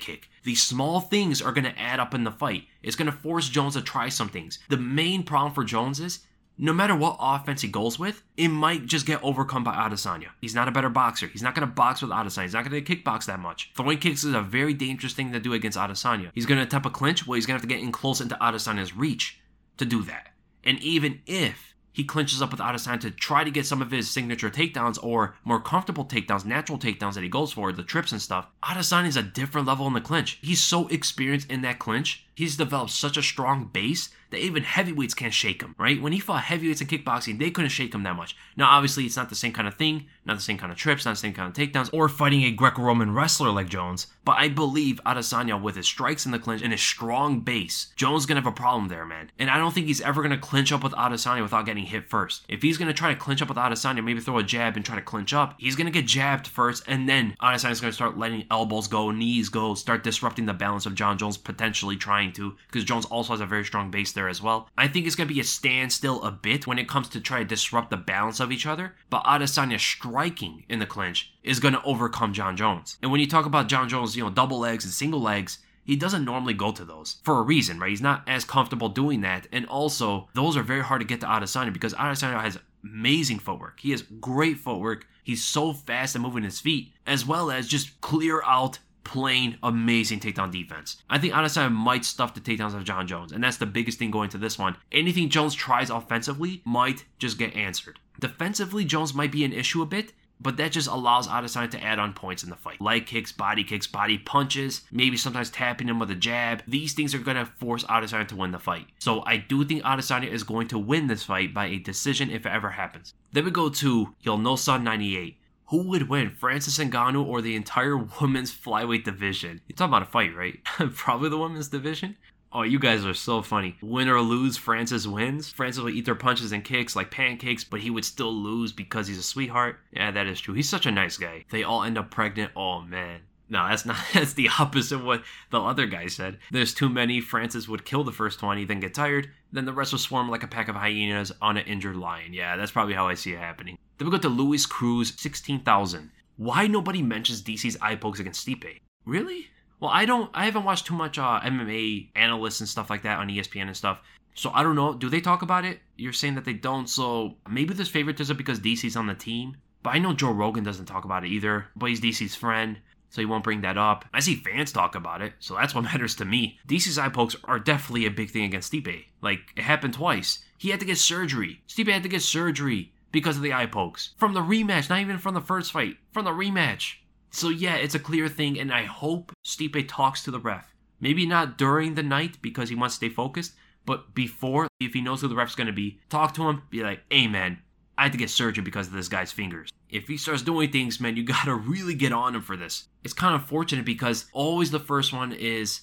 S1: kick. These small things are going to add up in the fight. It's going to force Jones to try some things. The main problem for Jones is no matter what offense he goes with, it might just get overcome by Adesanya. He's not a better boxer. He's not going to box with Adesanya. He's not going to kickbox that much. Throwing kicks is a very dangerous thing to do against Adesanya. He's going to attempt a clinch. Well, he's going to have to get in close into Adesanya's reach to do that. And even if he clinches up with Adesanya to try to get some of his signature takedowns or more comfortable takedowns, natural takedowns that he goes for, the trips and stuff. Adesanya is a different level in the clinch. He's so experienced in that clinch. He's developed such a strong base that even heavyweights can't shake him, right? When he fought heavyweights in kickboxing, they couldn't shake him that much. Now, obviously, it's not the same kind of thing, not the same kind of trips, not the same kind of takedowns, or fighting a Greco Roman wrestler like Jones. But I believe Adesanya, with his strikes in the clinch and his strong base, Jones is to have a problem there, man. And I don't think he's ever to clinch up with Adesanya without getting hit first. If he's to try to clinch up with Adesanya, maybe throw a jab and try to clinch up, he's to get jabbed first, and then Adesanya's to start letting elbows go, knees go, start disrupting the balance of Jon Jones potentially trying to, because Jones also has a very strong base there as well. I think it's going to be a standstill a bit when it comes to try to disrupt the balance of each other, but Adesanya striking in the clinch is going to overcome Jon Jones. And when you talk about Jon Jones, you know, double legs and single legs, he doesn't normally go to those for a reason, right? He's not as comfortable doing that. And also, those are very hard to get to Adesanya because Adesanya has amazing footwork. He has great footwork. He's so fast at moving his feet, as well as just clear out plain amazing takedown defense. I think Adesanya might stuff the takedowns of Jon Jones, and that's the biggest thing going to this one. Anything Jones tries offensively might just get answered. Defensively, Jones might be an issue a bit, but that just allows Adesanya to add on points in the fight. Leg kicks, body kicks, body punches, maybe sometimes tapping him with a jab. These things are going to force Adesanya to win the fight. So I do think Adesanya is going to win this fight by a decision if it ever happens. Then we go to Yilnosa 98. Who would win, Francis Ngannou or the entire women's flyweight division? You're talking about a fight, right? Probably the women's division. Oh, you guys are so funny. Win or lose, Francis wins. Francis will eat their punches and kicks like pancakes, but he would still lose because he's a sweetheart. Yeah, that is true. He's such a nice guy. They all end up pregnant. Oh, man. No, that's not. That's the opposite of what the other guy said. There's too many. Francis would kill the first 20, then get tired. Then the rest will swarm like a pack of hyenas on an injured lion. Yeah, that's probably how I see it happening. Then we go to Luis Cruz, 16,000. Why nobody mentions DC's eye pokes against Stipe? Really? Well, I don't. I haven't watched too much uh, MMA analysts and stuff like that on ESPN and stuff. So I don't know. Do they talk about it? You're saying that they don't. So maybe there's favoritism because DC's on the team. But I know Joe Rogan doesn't talk about it either. But he's DC's friend, so he won't bring that up. I see fans talk about it, so that's what matters to me. DC's eye pokes are definitely a big thing against Stipe. Like it happened twice. He had to get surgery. Stipe had to get surgery because of the eye pokes from the rematch. Not even from the first fight. From the rematch. So yeah, it's a clear thing, and I hope Stipe talks to the ref. Maybe not during the night because he wants to stay focused, but before, if he knows who the ref's gonna be, talk to him, be like, hey man, I had to get surgery because of this guy's fingers. If he starts doing things, man, you gotta really get on him for this. It's kind of fortunate because always the first one is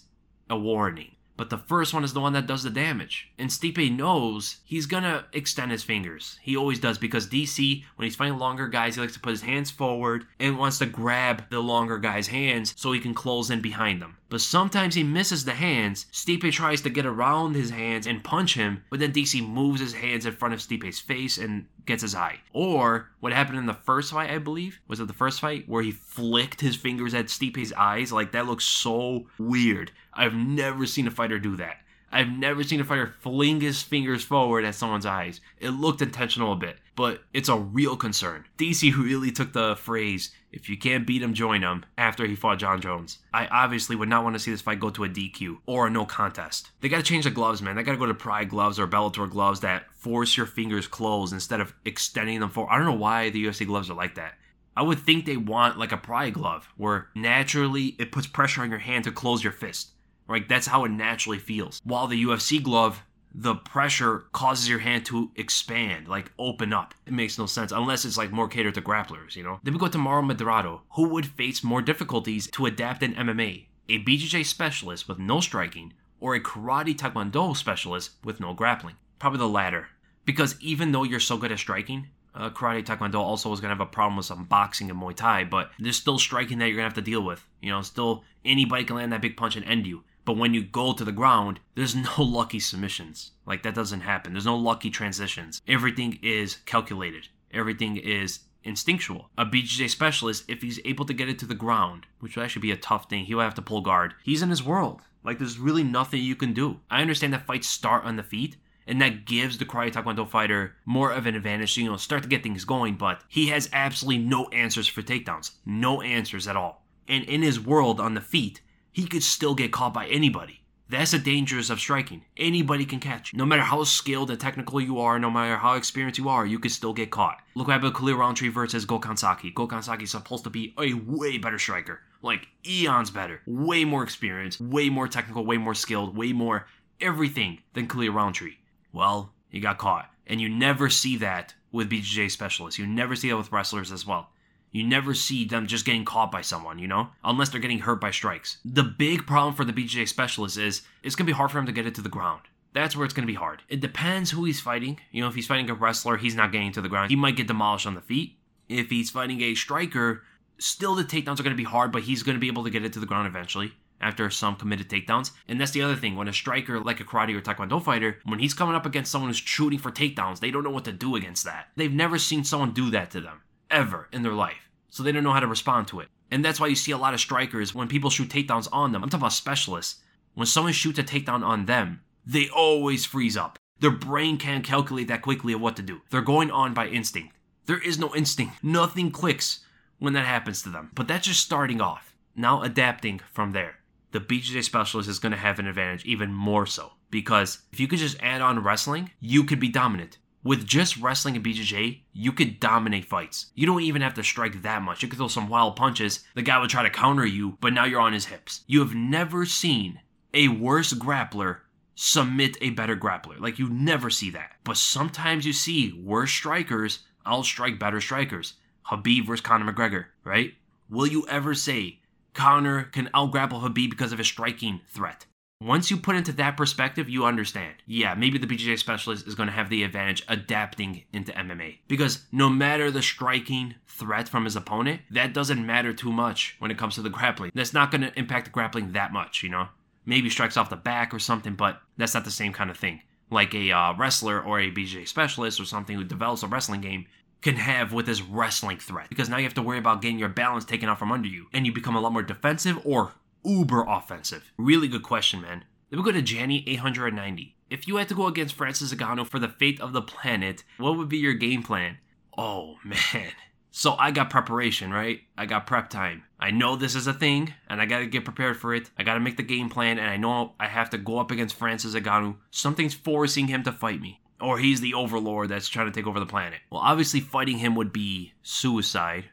S1: a warning. But the first one is the one that does the damage. And Stipe knows he's gonna extend his fingers. He always does because DC, when he's fighting longer guys, he likes to put his hands forward and wants to grab the longer guy's hands so he can close in behind them. But sometimes he misses the hands. Stipe tries to get around his hands and punch him, but then DC moves his hands in front of Stipe's face and gets his eye. Or what happened in the first fight, I believe, was it the first fight where he flicked his fingers at Stipe's eyes? Like that looks so weird. I've never seen a fighter do that. I've never seen a fighter fling his fingers forward at someone's eyes. It looked intentional a bit, but it's a real concern. DC really took the phrase, if you can't beat him, join him, after he fought Jon Jones. I obviously would not want to see this fight go to a DQ or a no contest. They gotta change the gloves, man. They gotta go to Pride gloves or Bellator gloves that force your fingers closed instead of extending them forward. I don't know why the UFC gloves are like that. I would think they want like a Pride glove where naturally it puts pressure on your hand to close your fist. Right? That's how it naturally feels. While the UFC glove, the pressure causes your hand to expand, like open up. It makes no sense unless it's like more catered to grapplers, you know? Then we go to Mauro Medrado, who would face more difficulties to adapt in MMA. A BJJ specialist with no striking, or a karate taekwondo specialist with no grappling. Probably the latter. Because even though you're so good at striking, uh, karate taekwondo also is going to have a problem with some boxing and muay thai but there's still striking that you're going to have to deal with you know still anybody can land that big punch and end you but when you go to the ground, there's no lucky submissions. Like that doesn't happen. There's no lucky transitions. Everything is calculated. Everything is instinctual. A BJJ specialist, if he's able to get it to the ground, which would actually be a tough thing, he would have to pull guard. He's in his world. Like there's really nothing you can do. I understand that fights start on the feet, and that gives the karate taekwondo fighter more of an advantage to you know start to get things going but he has absolutely no answers for takedowns no answers at all and in his world on the feet he could still get caught by anybody. That's the dangers of striking. Anybody can catch. No matter how skilled and technical you are, no matter how experienced you are, you could still get caught. Look what happened Khalil Rountree versus Gokhan Saki. Gokhan Saki is supposed to be a way better striker. Like eons better. Way more experience, way more technical, way more skilled, way more everything than Khalil Rountree. Well, he got caught. And you never see that with BJJ specialists. You never see that with wrestlers as well. You never see them just getting caught by someone, you know? Unless they're getting hurt by strikes. The big problem for the BJJ specialist is it's going to be hard for him to get it to the ground. That's where it's going to be hard. It depends who he's fighting. You know, if he's fighting a wrestler, he's not getting to the ground. He might get demolished on the feet. If he's fighting a striker, still the takedowns are going to be hard, but he's going to be able to get it to the ground eventually after some committed takedowns. And that's the other thing. When a striker, like a karate or taekwondo fighter, when he's coming up against someone who's shooting for takedowns, they don't know what to do against that. They've never seen someone do that to them, ever in their life. So they don't know how to respond to it. And that's why you see a lot of strikers, when people shoot takedowns on them, I'm talking about specialists, when someone shoots a takedown on them, they always freeze up. Their brain can't calculate that quickly of what to do. They're going on by instinct. There is no instinct. Nothing clicks when that happens to them. But that's just starting off. Now adapting from there. The BJJ specialist is going to have an advantage even more so. Because if you could just add on wrestling, you could be dominant. With just wrestling and BJJ, you could dominate fights. You don't even have to strike that much. You could throw some wild punches. The guy would try to counter you, but now you're on his hips. You have never seen a worse grappler submit a better grappler. Like you never see that. But sometimes you see worse strikers outstrike better strikers. Khabib versus Conor McGregor, right? Will you ever say Conor can outgrapple Khabib because of his striking threat? Once you put into that perspective, you understand. Yeah, maybe the BJJ specialist is going to have the advantage adapting into MMA. Because no matter the striking threat from his opponent, that doesn't matter too much when it comes to the grappling. That's not going to impact the grappling that much, you know? Maybe strikes off the back or something, but that's not the same kind of thing. Like a uh, wrestler or a BJJ specialist or something who develops a wrestling game can have with his wrestling threat. Because now you have to worry about getting your balance taken out from under you, and you become a lot more defensive or uber offensive. Really good question, man. Then we go to Janny 890. If you had to go against Francis Ngannou for the fate of the planet, what would be your game plan? Oh man. So I got preparation, right? I got prep time. I know this is a thing, and I gotta get prepared for it. I gotta make the game plan, and I know I have to go up against Francis Ngannou. Something's forcing him to fight me. Or he's the overlord that's trying to take over the planet. Well, obviously, fighting him would be suicide.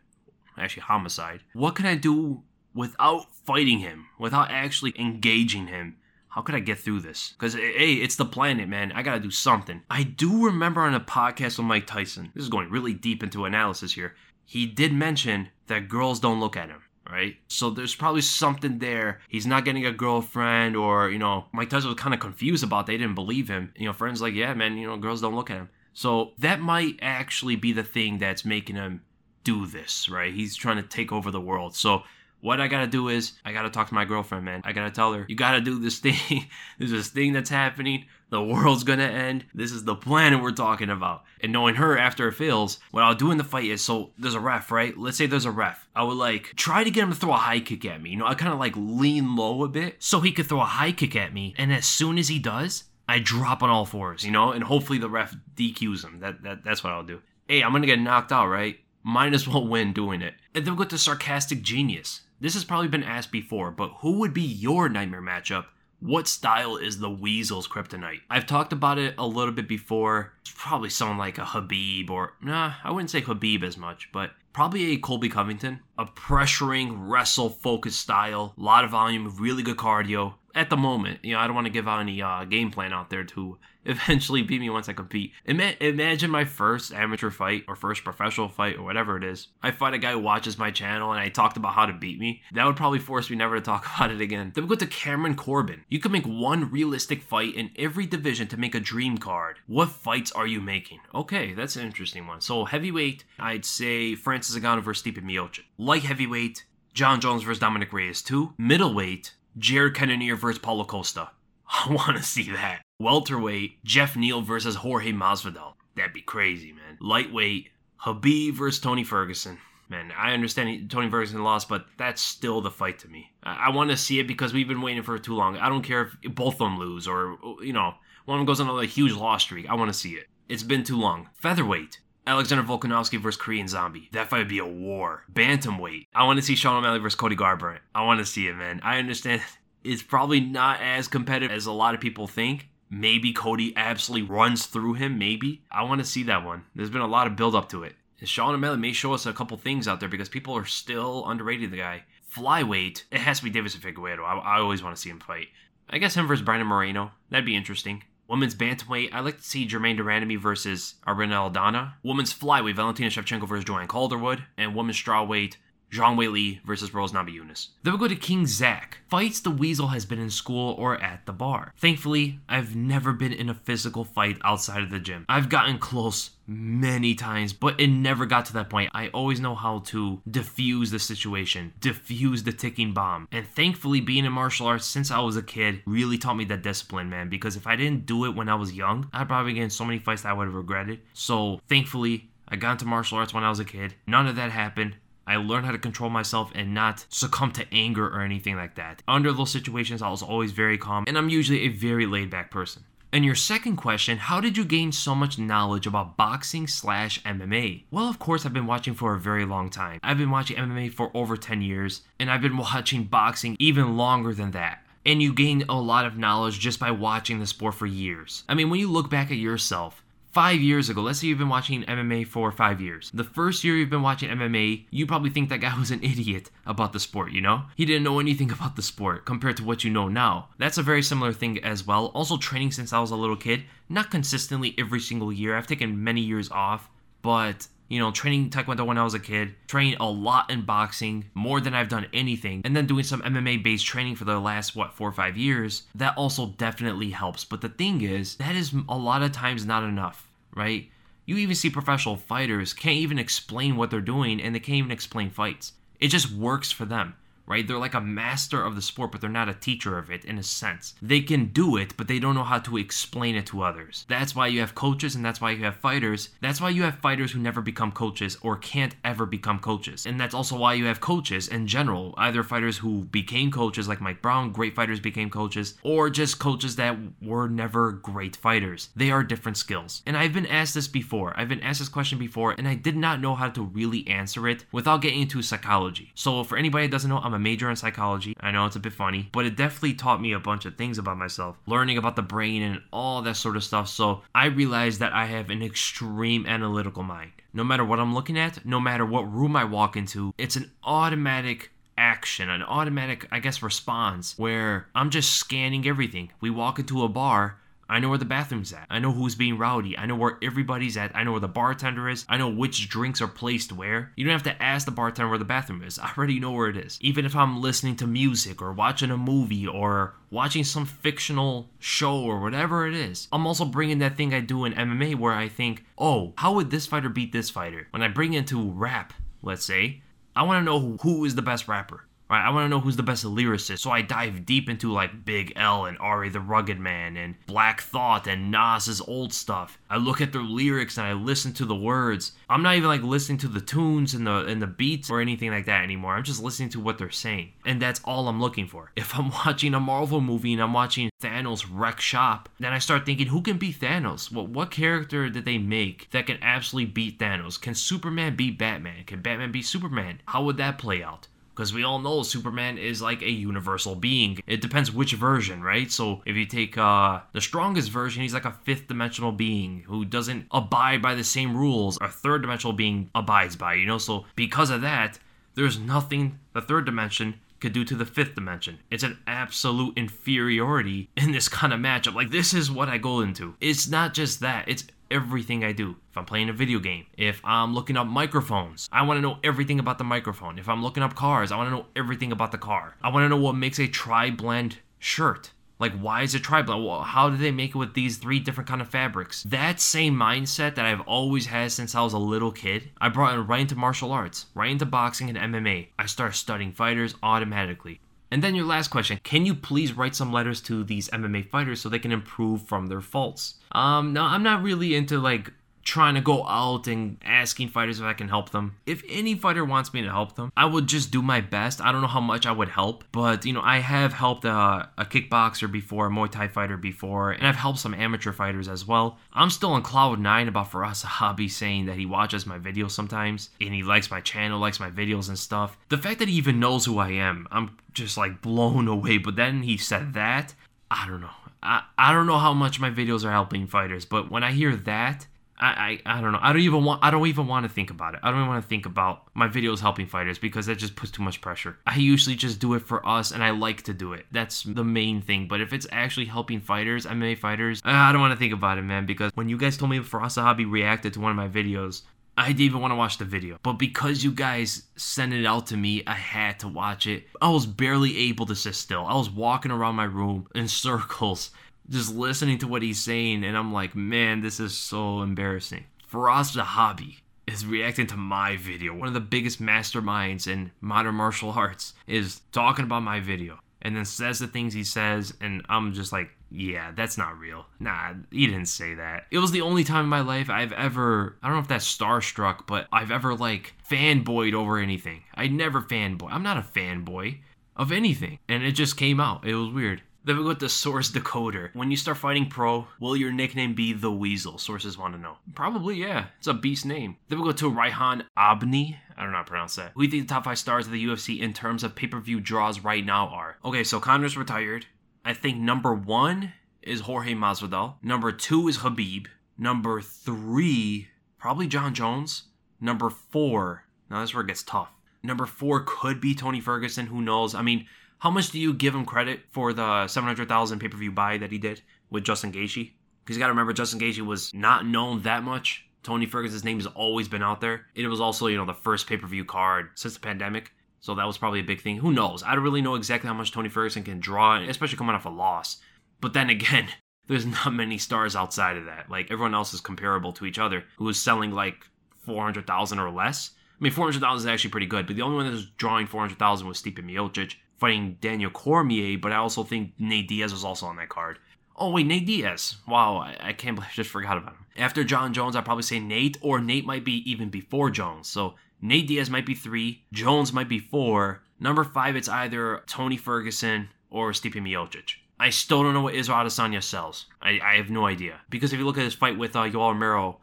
S1: Actually, homicide. What can I do without fighting him? Without actually engaging him? how could I get through this? Because, eh, hey, it's the planet, man. I gotta do something. I do remember on a podcast with Mike Tyson, this is going really deep into analysis here he did mention that girls don't look at him, right? So there's probably something there. He's not getting a girlfriend, or, you know, Mike Tyson was kind of confused about They didn't believe him. You know, friends like, yeah, man, you know, girls don't look at him. So that might actually be the thing that's making him do this, right? He's trying to take over the world. So what I gotta do is I gotta talk to my girlfriend, man. I gotta tell her, you gotta do this thing. There's this thing that's happening. The world's gonna end. This is the planet we're talking about. And knowing her after it fails, what I'll do in the fight is so there's a ref, right? Let's say there's a ref. I would like try to get him to throw a high kick at me. You know, I kind of like lean low a bit so he could throw a high kick at me. And as soon as he does, I drop on all fours, you know, and hopefully the ref DQs him. That, that that's what I'll do. Hey, I'm gonna get knocked out, right? Might as well win doing it. And then we go to sarcastic genius. This has probably been asked before, but who would be your nightmare matchup? What style is the Weasel's kryptonite? I've talked about it a little bit before. It's probably someone like a Khabib or, nah, I wouldn't say Khabib as much, but probably a Colby Covington. A pressuring, wrestle focused style, a lot of volume, really good cardio. At the moment, you know, I don't want to give out any uh, game plan out there to eventually beat me once I compete. Ima- imagine my first amateur fight or first professional fight or whatever it is. I fight a guy who watches my channel and I talked about how to beat me. That would probably force me never to talk about it again. Then we go to Cameron Corbin. You can make one realistic fight in every division to make a dream card. What fights are you making? Okay, that's an interesting one. So heavyweight, I'd say Francis Ngannou versus Stipe Miocic. Light heavyweight, Jon Jones versus Dominic Reyes 2. Middleweight, Jared Cannonier versus Paulo Costa. I want to see that. Welterweight, Geoff Neal versus Jorge Masvidal. That'd be crazy, man. Lightweight, Khabib versus Tony Ferguson. Man, I understand Tony Ferguson lost, but that's still the fight to me. I, I want to see it because we've been waiting for too long. I don't care if both of them lose or, you know, one of them goes on a huge loss streak. I want to see it. It's been too long. Featherweight, Alexander Volkanovski versus Korean Zombie. That fight would be a war. Bantamweight. I want to see Sean O'Malley versus Cody Garbrandt. I want to see it, man. I understand it's probably not as competitive as a lot of people think. Maybe Cody absolutely runs through him. Maybe. I want to see that one. There's been a lot of build up to it. And Sean O'Malley may show us a couple things out there because people are still underrating the guy. Flyweight, it has to be Deiveson Figueiredo. I, I always want to see him fight. I guess him versus Brandon Moreno. That'd be interesting. Women's bantamweight, I'd like to see Germaine de versus Irene Aldana. Women's flyweight, Valentina Shevchenko versus Joanne Calderwood. And women's strawweight, Zhang Weili versus Rose Namajunas. Then we go to King Zack. Fights the Weasel has been in school or at the bar. Thankfully, I've never been in a physical fight outside of the gym. I've gotten close many times, but it never got to that point. I always know how to diffuse the situation, diffuse the ticking bomb. And thankfully, being in martial arts since I was a kid really taught me that discipline, man. Because if I didn't do it when I was young, I'd probably get in so many fights that I would have regretted. So thankfully, I got into martial arts when I was a kid. None of that happened. I learned how to control myself and not succumb to anger or anything like that. Under those situations, I was always very calm, and I'm usually a very laid back person. And your second question, how did you gain so much knowledge about boxing slash MMA? Well, of course, I've been watching for a very long time. I've been watching MMA for over 10 years, and I've been watching boxing even longer than that. And you gain a lot of knowledge just by watching the sport for years. I mean, when you look back at yourself, five years ago, let's say you've been watching MMA for five years. The first year you've been watching MMA, you probably think that guy was an idiot about the sport, you know? He didn't know anything about the sport compared to what you know now. That's a very similar thing as well. Also, training since I was a little kid, not consistently every single year. I've taken many years off, but you know, training Taekwondo when I was a kid, training a lot in boxing, more than I've done anything, and then doing some MMA based training for the last, what, four or five years, that also definitely helps. But the thing is, that is a lot of times not enough, right? You even see professional fighters can't even explain what they're doing and they can't even explain fights. It just works for them right? They're like a master of the sport, but they're not a teacher of it in a sense. They can do it, but they don't know how to explain it to others. That's why you have coaches and that's why you have fighters. That's why you have fighters who never become coaches or can't ever become coaches. And that's also why you have coaches in general, either fighters who became coaches like Mike Brown, great fighters became coaches, or just coaches that were never great fighters. They are different skills. And I've been asked this before. I've been asked this question before and I did not know how to really answer it without getting into psychology. So for anybody that doesn't know, I'm a major in psychology. I know it's a bit funny, but it definitely taught me a bunch of things about myself, learning about the brain and all that sort of stuff. So I realized that I have an extreme analytical mind. No matter what I'm looking at, no matter what room I walk into, it's an automatic action, an automatic, I guess, response where I'm just scanning everything. We walk into a bar, I know where the bathroom's at. I know who's being rowdy. I know where everybody's at. I know where the bartender is. I know which drinks are placed where. You don't have to ask the bartender where the bathroom is. I already know where it is. Even if I'm listening to music or watching a movie or watching some fictional show or whatever it is, I'm also bringing that thing I do in MMA where I think, oh, how would this fighter beat this fighter? When I bring into rap, let's say, I want to know who, who is the best rapper. Right, I want to know who's the best lyricist, so I dive deep into like Big L and R.A. the Rugged Man and Black Thought and Nas's old stuff. I look at their lyrics and I listen to the words. I'm not even like listening to the tunes and the and the beats or anything like that anymore. I'm just listening to what they're saying, and that's all I'm looking for. If I'm watching a Marvel movie and I'm watching Thanos wreck shop, then I start thinking, who can beat Thanos? What what character did they make that can absolutely beat Thanos? Can Superman beat Batman? Can Batman beat Superman? How would that play out? Because we all know Superman is like a universal being. It depends which version, right? So if you take uh, the strongest version, he's like a fifth dimensional being who doesn't abide by the same rules a third dimensional being abides by, you know? So because of that, there's nothing the third dimension could do to the fifth dimension. It's an absolute inferiority in this kind of matchup. Like, this is what I go into. It's not just that, it's everything I do. If I'm playing a video game, if I'm looking up microphones, I want to know everything about the microphone. If I'm looking up cars, I want to know everything about the car. I want to know what makes a tri-blend shirt. Like, why is it tri-blend? Well, how do they make it with these three different kind of fabrics? That same mindset that I've always had since I was a little kid, I brought it right into martial arts, right into boxing and MMA. I started studying fighters automatically. And then your last question Can you please write some letters to these MMA fighters so they can improve from their faults? Um, no, I'm not really into like trying to go out and asking fighters if I can help them. If any fighter wants me to help them, I would just do my best. I don't know how much I would help, but you know, I have helped a, a kickboxer before, a Muay Thai fighter before, and I've helped some amateur fighters as well. I'm still on cloud nine about Firas Zahabi saying that he watches my videos sometimes and he likes my channel, likes my videos and stuff. The fact that he even knows who I am, I'm just like blown away. But then he said that, I don't know. I, I don't know how much my videos are helping fighters, but when I hear that, I, I I don't know. I don't even want I don't even want to think about it. I don't even want to think about my videos helping fighters because that just puts too much pressure. I usually just do it for us and I like to do it. That's the main thing. But if it's actually helping fighters, MMA fighters, uh, I don't want to think about it, man, because when you guys told me Firas reacted to one of my videos, I didn't even want to watch the video. But because you guys sent it out to me, I had to watch it. I was barely able to sit still. I was walking around my room in circles, just listening to what he's saying, and I'm like, man, this is so embarrassing. Firas Zahabi is reacting to my video. One of the biggest masterminds in modern martial arts is talking about my video and then says the things he says, and I'm just like, yeah, that's not real. Nah, he didn't say that. It was the only time in my life I've ever, I don't know if that's starstruck, but I've ever like fanboyed over anything. I never fanboy. I'm not a fanboy of anything. And it just came out. It was weird. Then we go to Source Decoder. When you start fighting pro, will your nickname be the Weasel? Sources want to know. Probably, yeah. It's a beast name. Then we go to Raihan Abni. I don't know how to pronounce that. Who do you think the top five stars of the UFC in terms of pay per view draws right now are? Okay, so Conor's retired. I think number one is Jorge Masvidal. Number two is Khabib. Number three, probably Jon Jones. Number four, now this is where it gets tough. Number four could be Tony Ferguson. Who knows? I mean, how much do you give him credit for the 700,000 pay per view buy that he did with Justin Gaethje? Because you got to remember, Justin Gaethje was not known that much. Tony Ferguson's name has always been out there. It was also, you know, the first pay per view card since the pandemic. So that was probably a big thing. Who knows? I don't really know exactly how much Tony Ferguson can draw, especially coming off a loss. But then again, there's not many stars outside of that. Like everyone else is comparable to each other, who is selling like 400,000 or less. I mean, 400,000 is actually pretty good, but the only one that was drawing 400,000 was Stipe Miocic fighting Daniel Cormier, but I also think Nate Diaz was also on that card. Oh, wait, Nate Diaz. Wow, I, I can't believe I just forgot about him. After Jon Jones, I'd probably say Nate, or Nate might be even before Jones. So Nate Diaz might be three, Jones might be four. Number five, it's either Tony Ferguson or Stipe Miocic. I still don't know what Israel Adesanya sells. I, I have no idea. Because if you look at his fight with uh, Yoel Romero,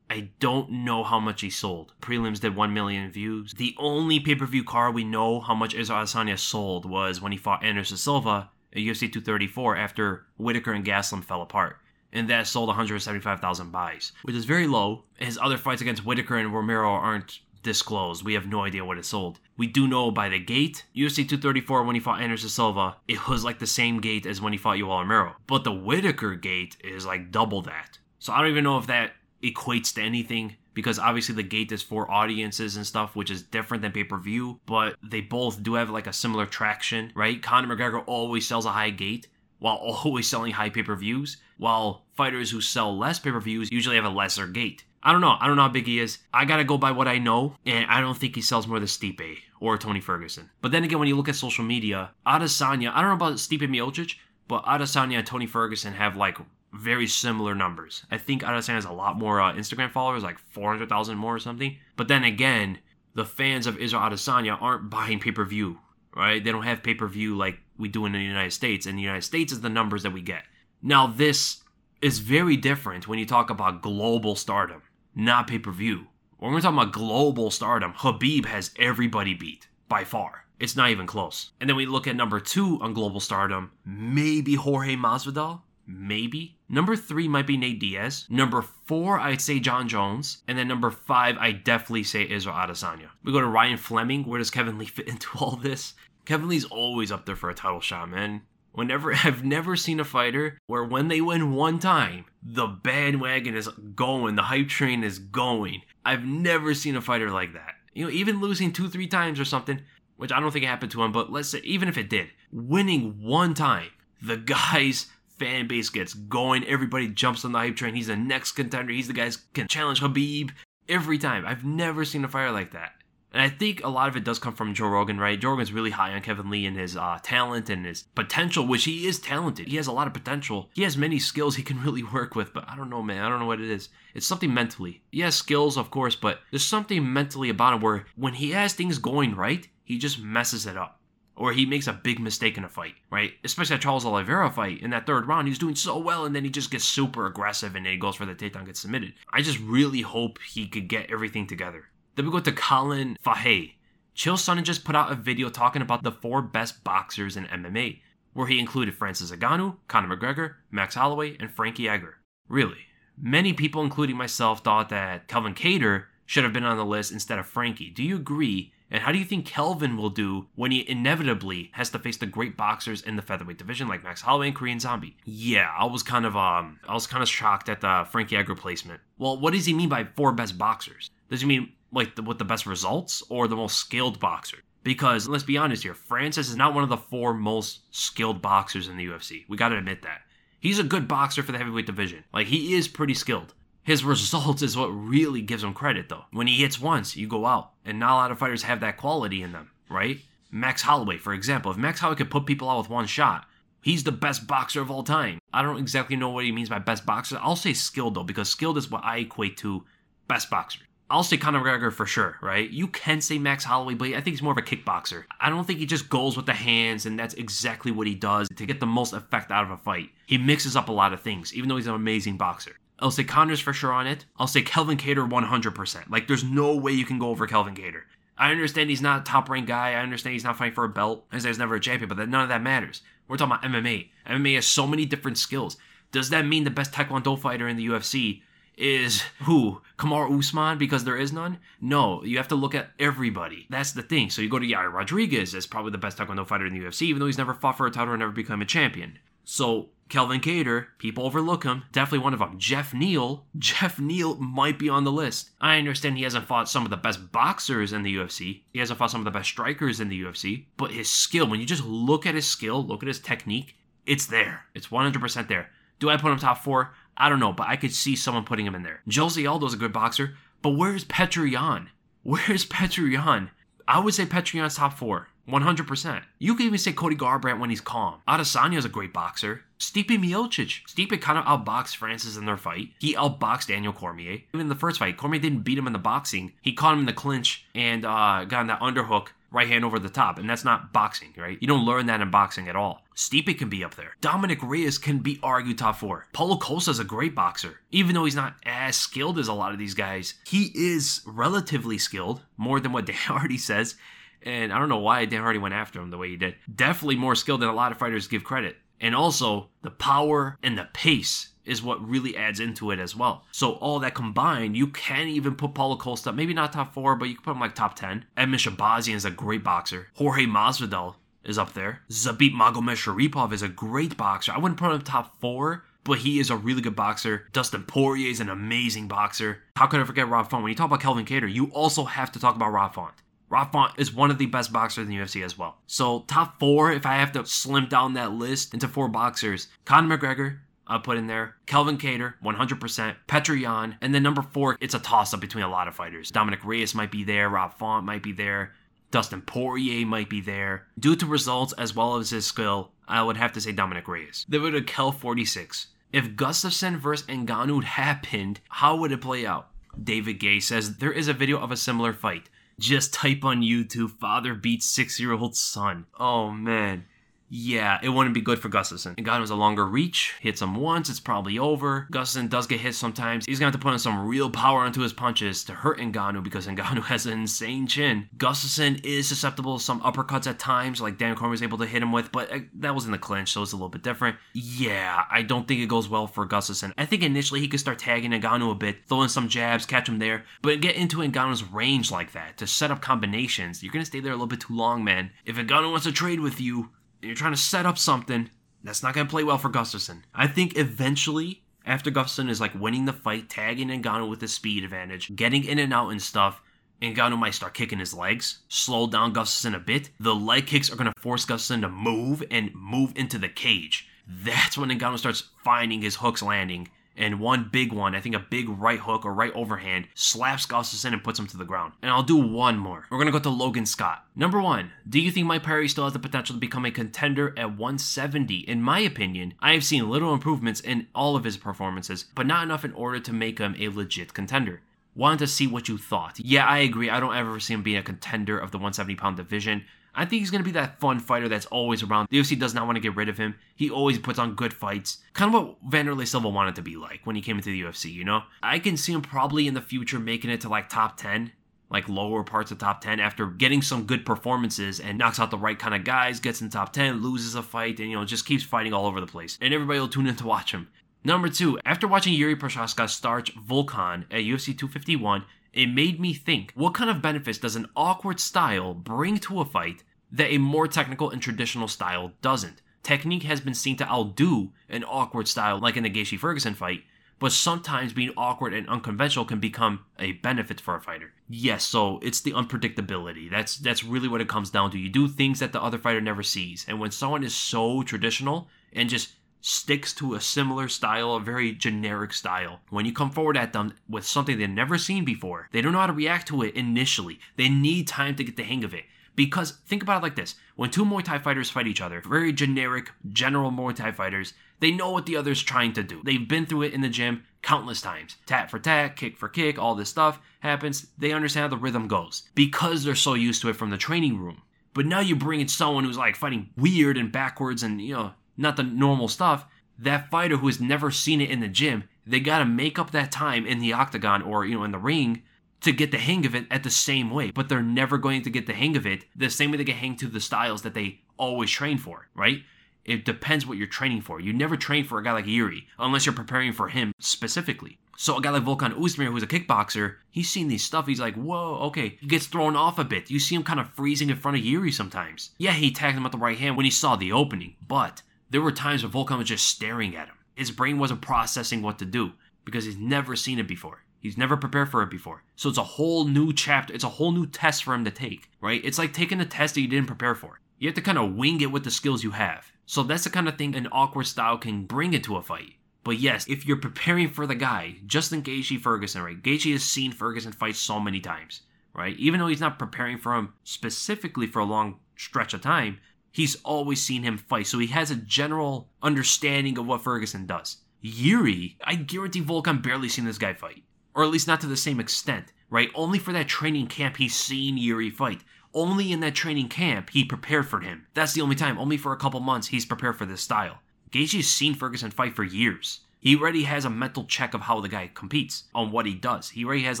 S1: I don't know how much he sold. Prelims did 1 million views. The only pay per view card we know how much Israel Adesanya sold was when he fought Anderson Silva at UFC 234 after Whitaker and Gastelum fell apart. And that sold 175,000 buys, which is very low. His other fights against Whitaker and Romero aren't disclosed. We have no idea what it sold. We do know by the gate, UFC 234 when he fought Anderson Silva, it was like the same gate as when he fought Yoel Romero. But the Whitaker gate is like double that. So I don't even know if that equates to anything because obviously the gate is for audiences and stuff, which is different than pay per view, but they both do have like a similar traction, right? Conor McGregor always sells a high gate while always selling high pay per views, while fighters who sell less pay per views usually have a lesser gate. I don't know. I don't know how big he is. I gotta go by what I know, and I don't think he sells more than Stipe or Tony Ferguson. But then again, when you look at social media, Adesanya, I don't know about Stipe Miocic, but Adesanya and Tony Ferguson have like very similar numbers. I think Adesanya has a lot more uh, Instagram followers, like 400,000 more or something. But then again, the fans of Israel Adesanya aren't buying pay per view, right? They don't have pay per view like we do in the United States. And the United States is the numbers that we get. Now, this is very different when you talk about global stardom, not pay per view. When we're talking about global stardom, Khabib has everybody beat by far. It's not even close. And then we look at number two on global stardom, maybe Jorge Masvidal, maybe. Number three might be Nate Diaz. Number four, I'd say Jon Jones. And then number five, I definitely say Israel Adesanya. We go to Ryan Fleming. Where does Kevin Lee fit into all this? Kevin Lee's always up there for a title shot, man. Whenever I've never seen a fighter where when they win one time, the bandwagon is going, the hype train is going. I've never seen a fighter like that. You know, even losing two, three times or something, which I don't think happened to him, but let's say even if it did, winning one time, the guys fan base gets going. Everybody jumps on the hype train. He's the next contender. He's the guy who can challenge Khabib every time. I've never seen a fire like that. And I think a lot of it does come from Joe Rogan, right? Joe Rogan's really high on Kevin Lee and his uh, talent and his potential, which he is talented. He has a lot of potential. He has many skills he can really work with, but I don't know, man. I don't know what it is. It's something mentally. He has skills, of course, but there's something mentally about him where when he has things going right, he just messes it up or he makes a big mistake in a fight, right? Especially that Charles Oliveira fight in that third round. he's doing so well, and then he just gets super aggressive and then he goes for the takedown, gets submitted. I just really hope he could get everything together. Then we go to Colin Fahey. Chael Sonnen just put out a video talking about the four best boxers in MMA, where he included Francis Ngannou, Conor McGregor, Max Holloway, and Frankie Edgar. Really? Many people, including myself, thought that Calvin Kattar should have been on the list instead of Frankie. Do you agree? And how do you think Calvin will do when he inevitably has to face the great boxers in the featherweight division like Max Holloway and Korean Zombie? Yeah, I was kind of um I was kind of shocked at the Frankie Edgar placement. Well, what does he mean by four best boxers? Does he mean like the, with the best results or the most skilled boxer? Because let's be honest here, Francis is not one of the four most skilled boxers in the UFC. We got to admit that. He's a good boxer for the heavyweight division. Like he is pretty skilled. His results is what really gives him credit, though. When he hits once, you go out. And not a lot of fighters have that quality in them, right? Max Holloway, for example. If Max Holloway could put people out with one shot, he's the best boxer of all time. I don't exactly know what he means by best boxer. I'll say skilled, though, because skilled is what I equate to best boxer. I'll say Conor McGregor for sure, right? You can say Max Holloway, but I think he's more of a kickboxer. I don't think he just goes with the hands, and that's exactly what he does to get the most effect out of a fight. He mixes up a lot of things, even though he's an amazing boxer. I'll say Conor's for sure on it. I'll say Calvin Kattar 100%. Like, there's no way you can go over Calvin Kattar. I understand he's not a top ranked guy. I understand he's not fighting for a belt. I understand he's never a champion, but that, none of that matters. We're talking about MMA. MMA has so many different skills. Does that mean the best Taekwondo fighter in the UFC is who? Kamaru Usman because there is none? No, you have to look at everybody. That's the thing. So you go to Yair Rodriguez as probably the best Taekwondo fighter in the UFC, even though he's never fought for a title or never become a champion. So Calvin Kattar, people overlook him. Definitely one of them. Geoff Neal, Geoff Neal might be on the list. I understand he hasn't fought some of the best boxers in the UFC. He hasn't fought some of the best strikers in the UFC. But his skill, when you just look at his skill, look at his technique, it's there. It's 100% there. Do I put him top four? I don't know, but I could see someone putting him in there. Jose Aldo's a good boxer, but where's Petr Yan? Where's Petr Yan? I would say Petr Yan's top four. 100%. You can even say Cody Garbrandt when he's calm. Adesanya's a great boxer. Stipe Miocic. Stipe kind of outboxed Francis in their fight. He outboxed Daniel Cormier. Even in the first fight, Cormier didn't beat him in the boxing. He caught him in the clinch and uh, got in that underhook right hand over the top, and that's not boxing, right? You don't learn that in boxing at all. Stipe can be up there. Dominic Reyes can be argued top four. Paulo Costa's a great boxer. Even though he's not as skilled as a lot of these guys, he is relatively skilled, more than what Dan Hardy says. And I don't know why Dan Hardy went after him the way he did. Definitely more skilled than a lot of fighters give credit. And also, the power and the pace is what really adds into it as well. So all that combined, you can even put Paulo Costa, maybe not top four, but you can put him like top 10. Edmen Shahbazyan is a great boxer. Jorge Masvidal is up there. Zabit Magomedsharipov is a great boxer. I wouldn't put him top four, but he is a really good boxer. Dustin Poirier is an amazing boxer. How could I forget Rob Font? When you talk about Calvin Kattar, you also have to talk about Rob Font. Rob Font is one of the best boxers in the UFC as well. So top four, if I have to slim down that list into four boxers, Conor McGregor, I'll put in there. Calvin Kattar, 100%. Petr Yan. And then number four, it's a toss up between a lot of fighters. Dominic Reyes might be there. Rob Font might be there. Dustin Poirier might be there. Due to results as well as his skill, I would have to say Dominic Reyes. They would have Kel 46. If Gustafsson versus Ngannou happened, how would it play out? David Gay says there is a video of a similar fight. Just type on YouTube, father beats six year old son. Oh man. Yeah, it wouldn't be good for Gustafsson. Ngannou's a longer reach. Hits him once, it's probably over. Gustafsson does get hit sometimes. He's gonna have to put in some real power into his punches to hurt Ngannou because Ngannou has an insane chin. Gustafsson is susceptible to some uppercuts at times, like Dan Cormier was able to hit him with, but uh, that was in the clinch, so it's a little bit different. Yeah, I don't think it goes well for Gustafsson. I think initially he could start tagging Ngannou a bit, throwing some jabs, catch him there, but get into Ngannou's range like that to set up combinations. You're gonna stay there a little bit too long, man. If Ngannou wants to trade with you, you're trying to set up something that's not going to play well for Gustafsson. I think eventually, after Gustafsson is like winning the fight, tagging Ngannou with his speed advantage, getting in and out and stuff, Ngannou might start kicking his legs, slow down Gustafsson a bit. The leg kicks are going to force Gustafsson to move and move into the cage. That's when Ngannou starts finding his hooks landing and one big one, I think a big right hook or right overhand, slaps Gustafsson and puts him to the ground. And I'll do one more. We're gonna go to Logan Scott. Number one, do you think Mike Perry still has the potential to become a contender at 170? In my opinion, I have seen little improvements in all of his performances, but not enough in order to make him a legit contender. Wanted to see what you thought. Yeah, I agree. I don't ever see him being a contender of the 170 pound division. I think he's going to be that fun fighter that's always around. The UFC does not want to get rid of him. He always puts on good fights. Kind of what Wanderlei Silva wanted to be like when he came into the UFC, you know? I can see him probably in the future making it to like top 10, like lower parts of top 10 after getting some good performances and knocks out the right kind of guys, gets in top 10, loses a fight, and, you know, just keeps fighting all over the place. And everybody will tune in to watch him. Number two, after watching Yuri Prochazka starch Volkan at UFC 251, it made me think what kind of benefits does an awkward style bring to a fight that a more technical and traditional style doesn't? Technique has been seen to outdo an awkward style like in the Gaethje Ferguson fight, but sometimes being awkward and unconventional can become a benefit for a fighter. Yes, so it's the unpredictability. That's that's really what it comes down to. You do things that the other fighter never sees. And when someone is so traditional and just sticks to a similar style, a very generic style. When you come forward at them with something they've never seen before, they don't know how to react to it initially. They need time to get the hang of it. Because think about it like this when two Muay Thai fighters fight each other, very generic, general Muay Thai fighters, they know what the other's trying to do. They've been through it in the gym countless times. Tat for tat, kick for kick, all this stuff happens. They understand how the rhythm goes because they're so used to it from the training room. But now you bring in someone who's like fighting weird and backwards and, you know, not the normal stuff. That fighter who has never seen it in the gym, they got to make up that time in the octagon or, you know, in the ring to get the hang of it at the same way, but they're never going to get the hang of it the same way they get hang to the styles that they always train for, right? It depends what you're training for. You never train for a guy like Yuri unless you're preparing for him specifically. So a guy like Volkan Oezdemir, who's a kickboxer, he's seen these stuff. He's like, whoa, okay. He gets thrown off a bit. You see him kind of freezing in front of Yuri sometimes. Yeah, he tagged him with the right hand when he saw the opening, but there were times where Volkan was just staring at him. His brain wasn't processing what to do because he's never seen it before. He's never prepared for it before. So it's a whole new chapter. It's a whole new test for him to take, right? It's like taking a test that you didn't prepare for. You have to kind of wing it with the skills you have. So that's the kind of thing an awkward style can bring into a fight. But yes, if you're preparing for the guy, Justin Gaethje Ferguson, right? Gaethje has seen Ferguson fight so many times, right? Even though he's not preparing for him specifically for a long stretch of time, he's always seen him fight. So he has a general understanding of what Ferguson does. Yuri, I guarantee Volkan barely seen this guy fight or at least not to the same extent, right? Only for that training camp he's seen Yuri fight. Only in that training camp he prepared for him. That's the only time. Only for a couple months he's prepared for this style. Gaethje's seen Ferguson fight for years. He already has a mental check of how the guy competes, on what he does. He already has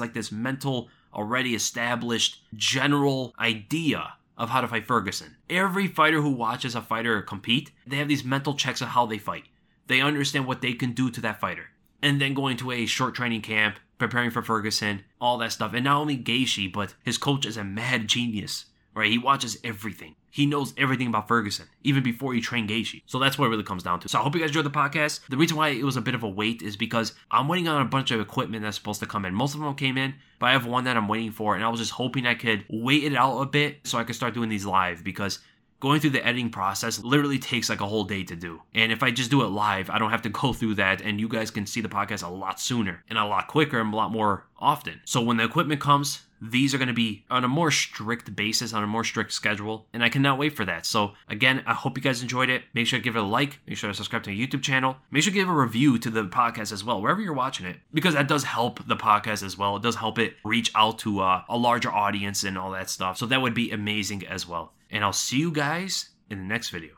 S1: like this mental, already established general idea of how to fight Ferguson. Every fighter who watches a fighter compete, they have these mental checks of how they fight. They understand what they can do to that fighter. And then going to a short training camp, preparing for Ferguson, all that stuff. And not only Gaethje, but his coach is a mad genius, right? He watches everything. He knows everything about Ferguson, even before he trained Gaethje. So that's what it really comes down to. So I hope you guys enjoyed the podcast. The reason why it was a bit of a wait is because I'm waiting on a bunch of equipment that's supposed to come in. Most of them came in, but I have one that I'm waiting for, and I was just hoping I could wait it out a bit so I could start doing these live because going through the editing process literally takes like a whole day to do. And if I just do it live, I don't have to go through that and you guys can see the podcast a lot sooner and a lot quicker and a lot more often. So when the equipment comes, these are going to be on a more strict basis, on a more strict schedule, and I cannot wait for that. So, again, I hope you guys enjoyed it. Make sure to give it a like, make sure to subscribe to my YouTube channel, make sure to give a review to the podcast as well, wherever you're watching it, because that does help the podcast as well. It does help it reach out to uh, a larger audience and all that stuff. So, that would be amazing as well. And I'll see you guys in the next video.